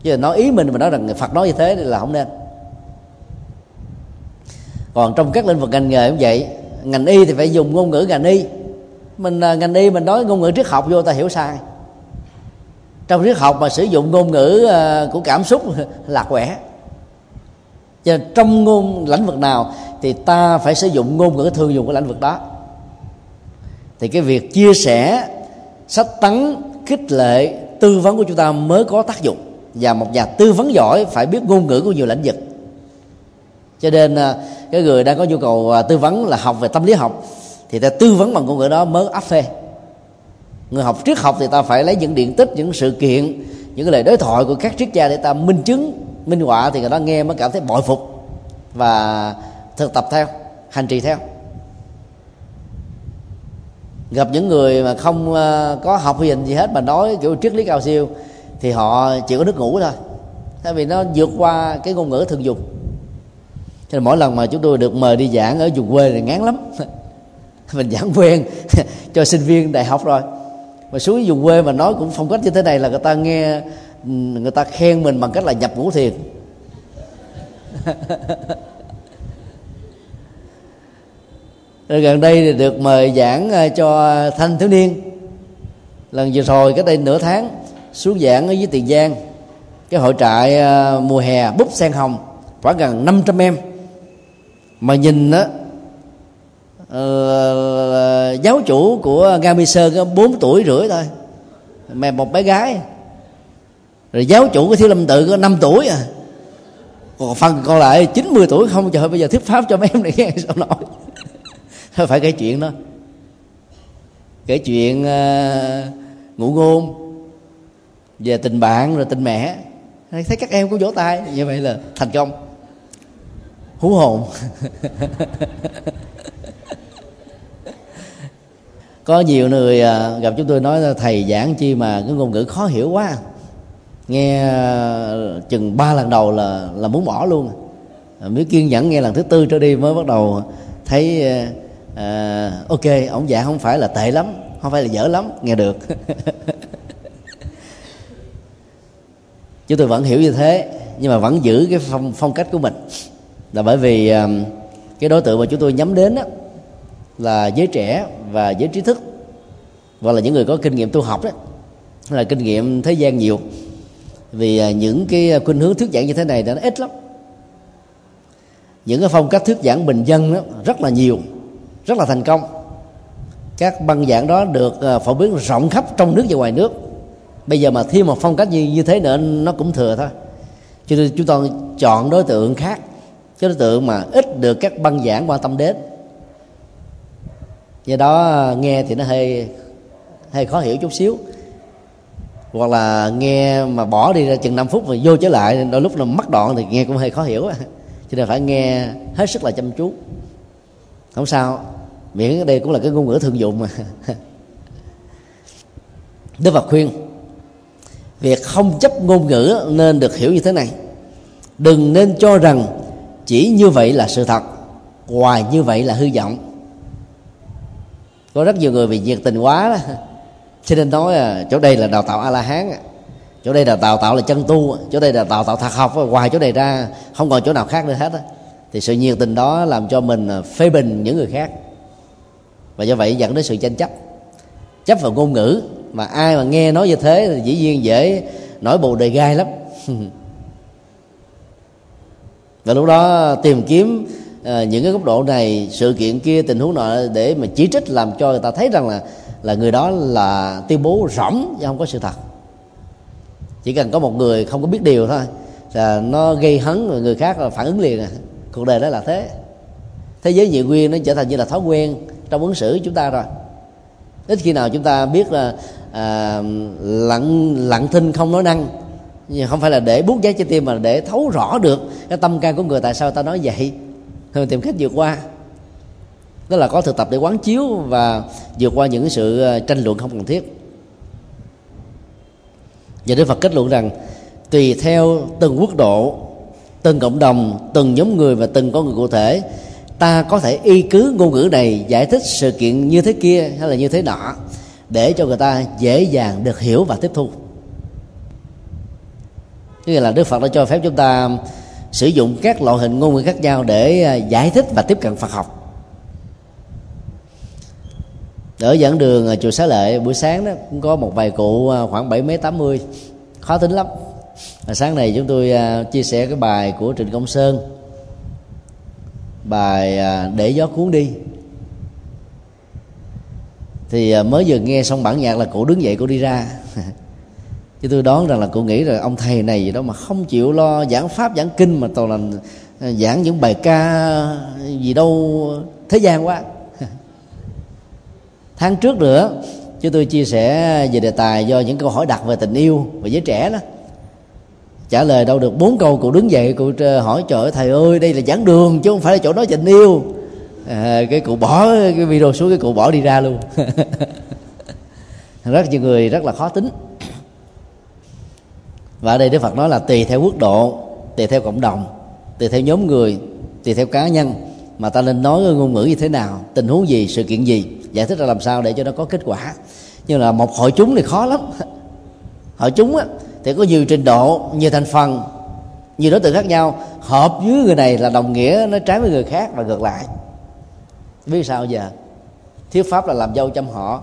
Chứ là nói ý mình mà nói rằng Phật nói như thế thì là không nên. Còn trong các lĩnh vực ngành nghề cũng vậy. Ngành y thì phải dùng ngôn ngữ ngành y mình à, ngành y mình nói ngôn ngữ triết học vô ta hiểu sai. Trong triết học mà sử dụng ngôn ngữ à, của cảm xúc lạc quẻ. Cho nên trong ngôn, lĩnh vực nào thì ta phải sử dụng ngôn ngữ thường dùng của lĩnh vực đó. Thì cái việc chia sẻ, sách tấn, khích lệ, tư vấn của chúng ta mới có tác dụng. Và một nhà tư vấn giỏi phải biết ngôn ngữ của nhiều lĩnh vực. Cho nên à, cái người đang có nhu cầu tư vấn là học về tâm lý học thì ta tư vấn bằng ngôn ngữ đó mới áp phê. Người học triết học thì ta phải lấy những điện tích, những sự kiện, những cái lời đối thoại của các triết gia để ta minh chứng, minh họa thì người đó nghe mới cảm thấy bội phục và thực tập theo, hành trì theo. Gặp những người mà không ờ, có học hình gì hết mà nói kiểu triết lý cao siêu thì họ chỉ có nước ngủ thôi. Tại vì nó vượt qua cái ngôn ngữ thường dùng. Cho nên mỗi lần mà chúng tôi được mời đi giảng ở vùng quê thì ngán lắm. mình giảng quen cho sinh viên đại học rồi. Mà xuống vùng quê mà nói cũng phong cách như thế này là người ta nghe người ta khen mình bằng cách là nhập ngũ thiền. Rồi gần đây thì được mời giảng ờ, cho thanh thiếu niên. Lần vừa rồi cái đây nửa tháng, xuống giảng ở dưới tiền giang. Cái hội trại ờ, mùa hè búp sen hồng, khoảng gần 500 em. Mà nhìn đó uh, giáo chủ của Nga Mi Sơn có 4 tuổi rưỡi thôi. Mẹ một bé gái. Rồi giáo chủ của Thiếu Lâm Tự có 5 tuổi à. Còn phần còn lại 90 tuổi không trời bây giờ thuyết pháp cho mấy em này nghe sao nổi phải kể chuyện đó. Kể chuyện uh, ngụ ngôn về tình bạn rồi tình mẹ. Thấy các em cũng vỗ tay như vậy là thành công. Hú hồn. có nhiều người à, gặp chúng tôi nói thầy giảng chi mà cái ngôn ngữ khó hiểu quá. Nghe à, chừng ba lần đầu là là muốn bỏ luôn. Mới kiên nhẫn nghe lần thứ tư trở đi mới bắt đầu thấy à, à ok ông giảng không phải là tệ lắm không phải là dở lắm nghe được. Chúng tôi vẫn hiểu như thế nhưng mà vẫn giữ cái phong, phong cách của mình. Là bởi vì cái đối tượng mà chúng tôi nhắm đến đó, là giới trẻ và giới trí thức và là những người có kinh nghiệm tu học đó là kinh nghiệm thế gian nhiều. Vì à, những cái à, khuynh hướng thuyết giảng như thế này đã ít lắm. Những cái phong cách thuyết giảng bình dân đó rất là nhiều, rất là thành công. Các băng giảng đó được à, phổ biến rộng khắp trong nước và ngoài nước. Bây giờ mà thêm một phong cách như như thế nữa, nó cũng thừa thôi. Cho nên chúng tôi chọn đối tượng khác, cái đối tượng mà ít được các băng giảng quan tâm đến do đó, nghe thì nó hơi hơi khó hiểu chút xíu. Hoặc là nghe mà bỏ đi ra chừng 5 phút rồi vô trở lại, đôi lúc là mất đoạn thì nghe cũng hơi khó hiểu cho nên phải nghe hết sức là chăm chú. Không sao, miễn đây cũng là cái ngôn ngữ thường dụng mà. Đức phật khuyên, việc không chấp ngôn ngữ nên được hiểu như thế này. Đừng nên cho rằng chỉ như vậy là sự thật, hoài như vậy là hư vọng có rất nhiều người vì nhiệt tình quá đó. Cho nên nói à, chỗ đây là đào tạo a la hán à. chỗ đây là đào tạo là chân tu à. chỗ đây là đào tạo thật học à. ngoài chỗ này ra không còn chỗ nào khác nữa hết á. Thì sự nhiệt tình đó làm cho mình phê bình những người khác. Và do vậy dẫn đến sự tranh chấp. Chấp vào ngôn ngữ mà ai mà nghe nói như thế thì dĩ nhiên dễ nổi bù đề gai lắm. Và lúc đó tìm kiếm à, những cái góc độ này sự kiện kia tình huống nọ để mà chỉ trích làm cho người ta thấy rằng là là người đó là tuyên bố rỗng chứ không có sự thật. Chỉ cần có một người không có biết điều thôi là nó gây hấn người khác là phản ứng liền à. Cuộc đời đó là thế. Thế giới dị nguyên nó trở thành như là thói quen trong ứng xử chúng ta rồi. Ít khi nào chúng ta biết là à, lặng lặng thinh không nói năng. Nhưng không phải là để bút giá trái tim mà để thấu rõ được cái tâm can của người tại sao ta nói vậy thường tìm cách vượt qua. Đó là có thực tập để quán chiếu và vượt qua những sự ờ, tranh luận không cần thiết. Và Đức Phật kết luận rằng, tùy theo từng quốc độ, từng cộng đồng, từng nhóm người và từng con người cụ thể, ta có thể y cứ ngôn ngữ này, giải thích sự kiện như thế kia hay là như thế nọ, để cho người ta dễ dàng được hiểu và tiếp thu. Nghĩa là đức phật đã cho phép chúng ta sử dụng các loại hình ngôn ngữ khác nhau để à, giải thích và tiếp cận phật học. Ở giảng đường à, chùa xá lợi buổi sáng đó cũng có một vài cụ à, khoảng bảy mấy, tám mươi. Khó tính lắm. Và sáng này chúng tôi chia sẻ cái bài của trịnh công sơn. Bài để gió cuốn đi. Thì mới vừa nghe xong bản nhạc là cụ đứng dậy, cụ đi ra. chứ tôi đoán rằng là cụ nghĩ là ông thầy này gì đó mà không chịu lo giảng pháp giảng kinh mà toàn là à, giảng những bài ca gì đâu thế gian quá. Tháng trước nữa chứ tôi chia sẻ về đề tài do những câu hỏi đặt về tình yêu và giới trẻ đó. Trả lời đâu được bốn câu cụ đứng dậy cụ hỏi trời ơi thầy ơi đây là giảng đường chứ không phải là chỗ nói tình yêu. À, cái cụ bỏ cái video xuống cái cụ bỏ đi ra luôn. Rất nhiều người rất là khó tính và ở đây đức phật nói là tùy theo quốc độ tùy theo cộng đồng tùy theo nhóm người tùy theo cá nhân. Mà ta nên nói ngôn ngữ như thế nào tình huống gì sự kiện gì giải thích ra làm sao để cho nó có kết quả. Nhưng là một hội chúng thì khó lắm. Hội chúng á, thì có nhiều trình độ nhiều thành phần nhiều đối tượng khác nhau. Hợp với người này là đồng nghĩa nó trái với người khác và ngược lại. Vì sao giờ? Thiếu pháp là làm dâu chăm họ.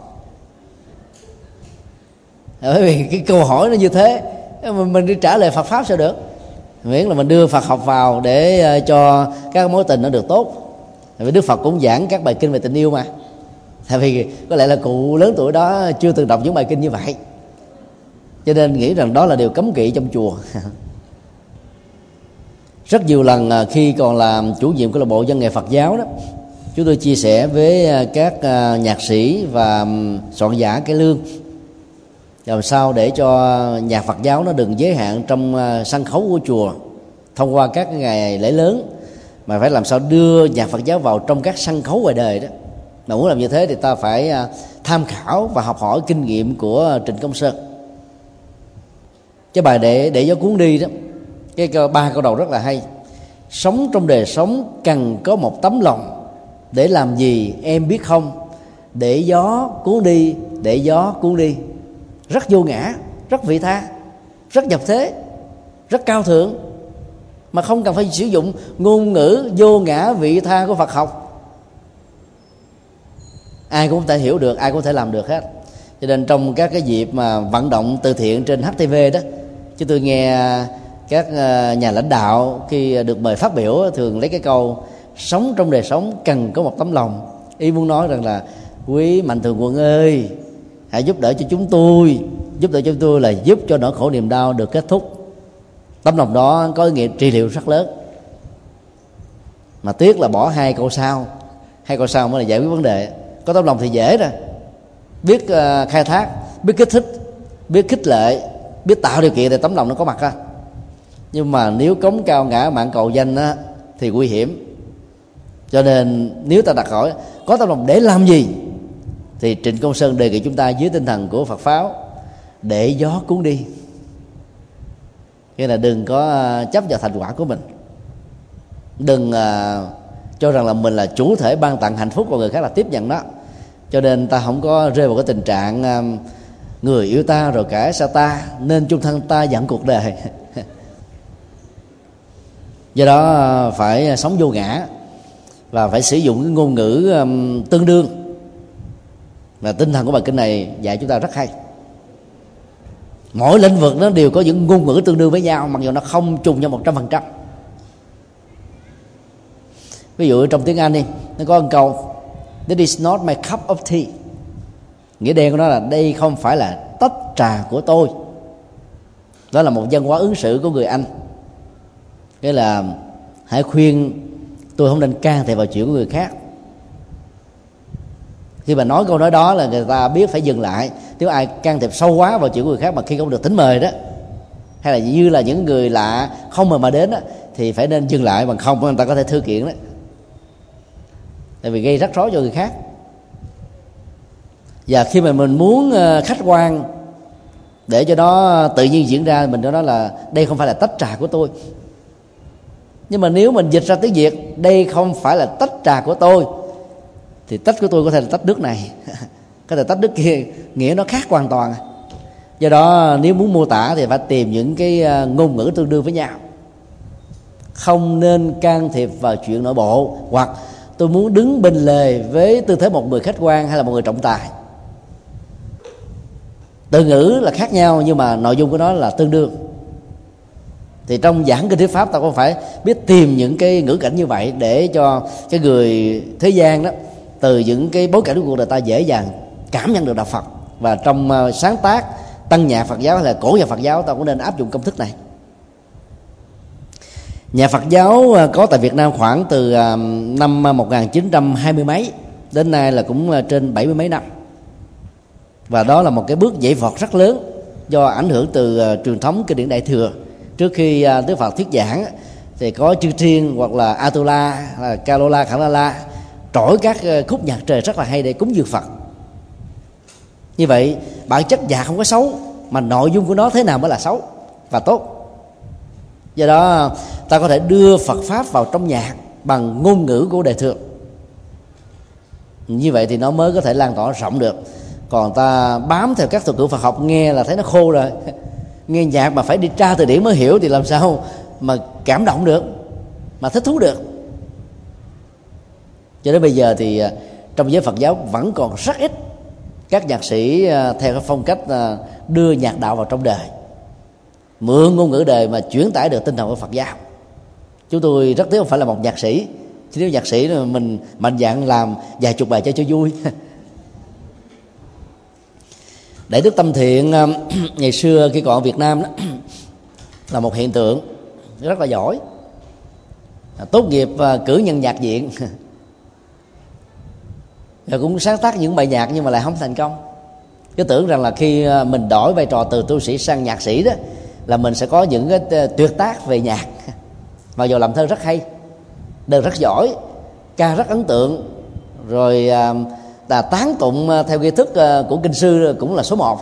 Bởi vì cái câu hỏi nó như thế mình đi trả lời Phật pháp sao được? Miễn là mình đưa Phật học vào để ờ, cho các mối tình nó được tốt. Vì Đức Phật cũng giảng các bài kinh về tình yêu mà. Tại vì có lẽ là cụ lớn tuổi đó chưa từng đọc những bài kinh như vậy. Cho nên nghĩ rằng đó là điều cấm kỵ trong chùa. Rất nhiều lần ờ, khi còn làm chủ nhiệm câu lạc bộ văn nghệ Phật giáo đó, chúng tôi chia sẻ với ờ, các nhạc sĩ và soạn giả cái lương làm sao để cho nhạc Phật giáo nó đừng giới hạn trong à, sân khấu của chùa thông qua các ngày lễ lớn, mà phải làm sao đưa nhạc Phật giáo vào trong các sân khấu ngoài đời đó. Mà muốn làm như thế thì ta phải à, tham khảo và học hỏi kinh nghiệm của Trịnh Công Sơn. Cái bài để để gió cuốn đi đó, cái ba câu đầu rất là hay. Sống trong đời sống cần có một tấm lòng để làm gì em biết không? Để gió cuốn đi, để gió cuốn đi rất vô ngã, rất vị tha, rất nhập thế, rất cao thượng. Mà không cần phải sử dụng ngôn ngữ vô ngã vị tha của Phật học. Ai cũng có thể hiểu được, ai cũng có thể làm được hết. Cho nên trong các cái dịp mà vận động từ thiện trên HTV đó chúng tôi nghe các ờ, nhà lãnh đạo khi được mời phát biểu thường lấy cái câu, sống trong đời sống cần có một tấm lòng. Ý muốn nói rằng là, quý mạnh thường quân ơi hãy giúp đỡ cho chúng tôi. Giúp đỡ cho chúng tôi là giúp cho nỗi khổ niềm đau được kết thúc. Tấm lòng đó có ý nghĩa trị liệu rất lớn. Mà tiếc là bỏ hai câu sau. Hai câu sau mới là giải quyết vấn đề. Có tấm lòng thì dễ rồi biết uh, khai thác biết kích thích biết khích lệ biết tạo điều kiện để tấm lòng nó có mặt ha nhưng mà nếu cống cao ngã mạng cầu danh á, thì nguy hiểm. Cho nên nếu ta đặt hỏi có tấm lòng để làm gì? Thì trịnh công sơn đề nghị chúng ta dưới tinh thần của phật pháo để gió cuốn đi. Nghĩa là đừng có à, chấp vào thành quả của mình. Đừng uh, cho rằng là mình là chủ thể ban tặng hạnh phúc của người khác là tiếp nhận đó cho nên ta không có rơi vào cái tình trạng uh, người yêu ta rồi cả sao ta nên chung thân ta dẫn cuộc đời. Do đó phải sống vô ngã và phải sử dụng cái ngôn ngữ um, tương đương và tinh thần của bài kinh này dạy chúng ta rất hay. Mỗi lĩnh vực nó đều có những ngôn ngữ tương đương với nhau, mặc dù nó không trùng nhau một trăm phần trăm. Ví dụ trong tiếng anh đi, nó có một câu, this is not my cup of tea. Nghĩa đen của nó là, đây không phải là tách trà của tôi. Đó là một văn hóa ứng xử của người anh. Nghĩa là, hãy khuyên tôi không nên can thiệp vào chuyện của người khác khi mà nói câu nói đó là người ta biết phải dừng lại. Nếu ai can thiệp sâu quá vào chuyện của người khác mà khi không được tính mời đó hay là như là những người lạ không mời mà đến đó, thì phải nên dừng lại bằng không người ta có thể thư kiện đó. Tại vì gây rắc rối cho người khác. Và khi mà mình muốn ờ, khách quan để cho nó tự nhiên diễn ra mình nói là đây không phải là tách trà của tôi. Nhưng mà nếu mình dịch ra tiếng việt đây không phải là tách trà của tôi thì tách của tôi có thể là tách nước này. Có thể tách nước kia, nghĩa nó khác hoàn toàn. Do đó, nếu muốn mô tả thì phải tìm những cái à, ngôn ngữ tương đương với nhau. Không nên can thiệp vào chuyện nội bộ, hoặc tôi muốn đứng bên lề với tư thế một người khách quan hay là một người trọng tài. Từ ngữ là khác nhau, nhưng mà nội dung của nó là tương đương. Thì trong giảng kinh thuyết pháp, ta cũng phải biết tìm những cái ngữ cảnh như vậy để cho cái người thế gian đó từ những cái bối cảnh của cuộc đời ta dễ dàng cảm nhận được đạo Phật. Và trong ờ, sáng tác tăng nhạc Phật giáo hay là cổ nhạc Phật giáo ta cũng nên áp dụng công thức này. Nhà Phật giáo ờ, có tại Việt Nam khoảng từ ờ, năm 1920 mấy đến nay là cũng trên 70 mấy năm. Và đó là một cái bước dậy vọt rất lớn do ảnh hưởng từ truyền thống kinh điển đại thừa. Trước khi Đức Phật thuyết giảng thì có chư thiên hoặc là Atula, là Kalola, Khả La trỗi các ờ, khúc nhạc trời rất là hay để cúng dường Phật. Như vậy, bản chất nhạc không có xấu, mà nội dung của nó thế nào mới là xấu và tốt. Do đó, ta có thể đưa phật pháp vào trong nhạc bằng ngôn ngữ của đề thường như vậy thì nó mới có thể lan tỏa rộng được. Còn ta bám theo các thuật ngữ phật học, nghe là thấy nó khô rồi. Nghe nhạc mà phải đi tra từ điển mới hiểu thì làm sao mà cảm động được, mà thích thú được cho đến bây giờ thì à, trong giới phật giáo vẫn còn rất ít các nhạc sĩ à, theo cái phong cách à, đưa nhạc đạo vào trong đời. Mượn ngôn ngữ đời mà chuyển tải được tinh thần của Phật giáo. Chúng tôi rất tiếc không phải là một nhạc sĩ. Chứ nếu nhạc sĩ mình mạnh dạng làm vài chục bài cho cho vui. Đại đức tâm thiện ngày xưa khi còn ở Việt Nam đó, là một hiện tượng rất là giỏi. Tốt nghiệp cử nhân nhạc viện. rồi cũng sáng tác những bài nhạc nhưng mà lại không thành công. Cứ tưởng rằng là khi ờ, mình đổi vai trò từ tu sĩ sang nhạc sĩ đó, là mình sẽ có những cái ờ, tuyệt tác về nhạc. Mặc dù làm thơ rất hay đều rất giỏi, ca rất ấn tượng. Rồi ờ, là tán tụng theo nghi thức của kinh sư cũng là số một.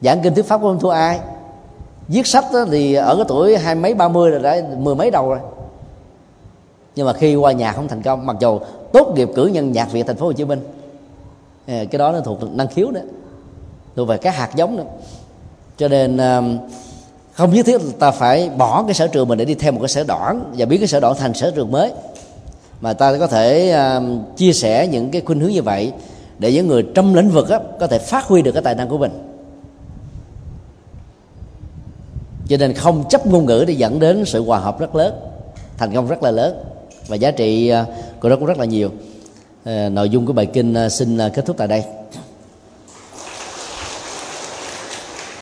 Giảng kinh thuyết pháp không thua ai? Viết sách thì ở cái tuổi hai mấy ba mươi rồi đã, mười mấy đầu rồi nhưng mà khi qua nhạc không thành công mặc dù tốt nghiệp cử nhân nhạc viện thành phố Hồ Chí Minh ờ, cái đó nó thuộc năng khiếu đó thuộc về các hạt giống đó cho nên ờ, không nhất thiết ta phải bỏ cái sở trường mình để đi theo một cái sở đoạn và biến cái sở đoạn thành sở trường mới mà ta có thể ờ, chia sẻ những cái khuynh hướng như vậy để những người trong lĩnh vực đó, có thể phát huy được cái tài năng của mình. Cho nên không chấp ngôn ngữ để dẫn đến sự hòa hợp rất lớn thành công rất là lớn và giá trị ờ, của nó cũng rất là nhiều. Ờ, nội dung của bài kinh ờ, xin kết thúc tại đây.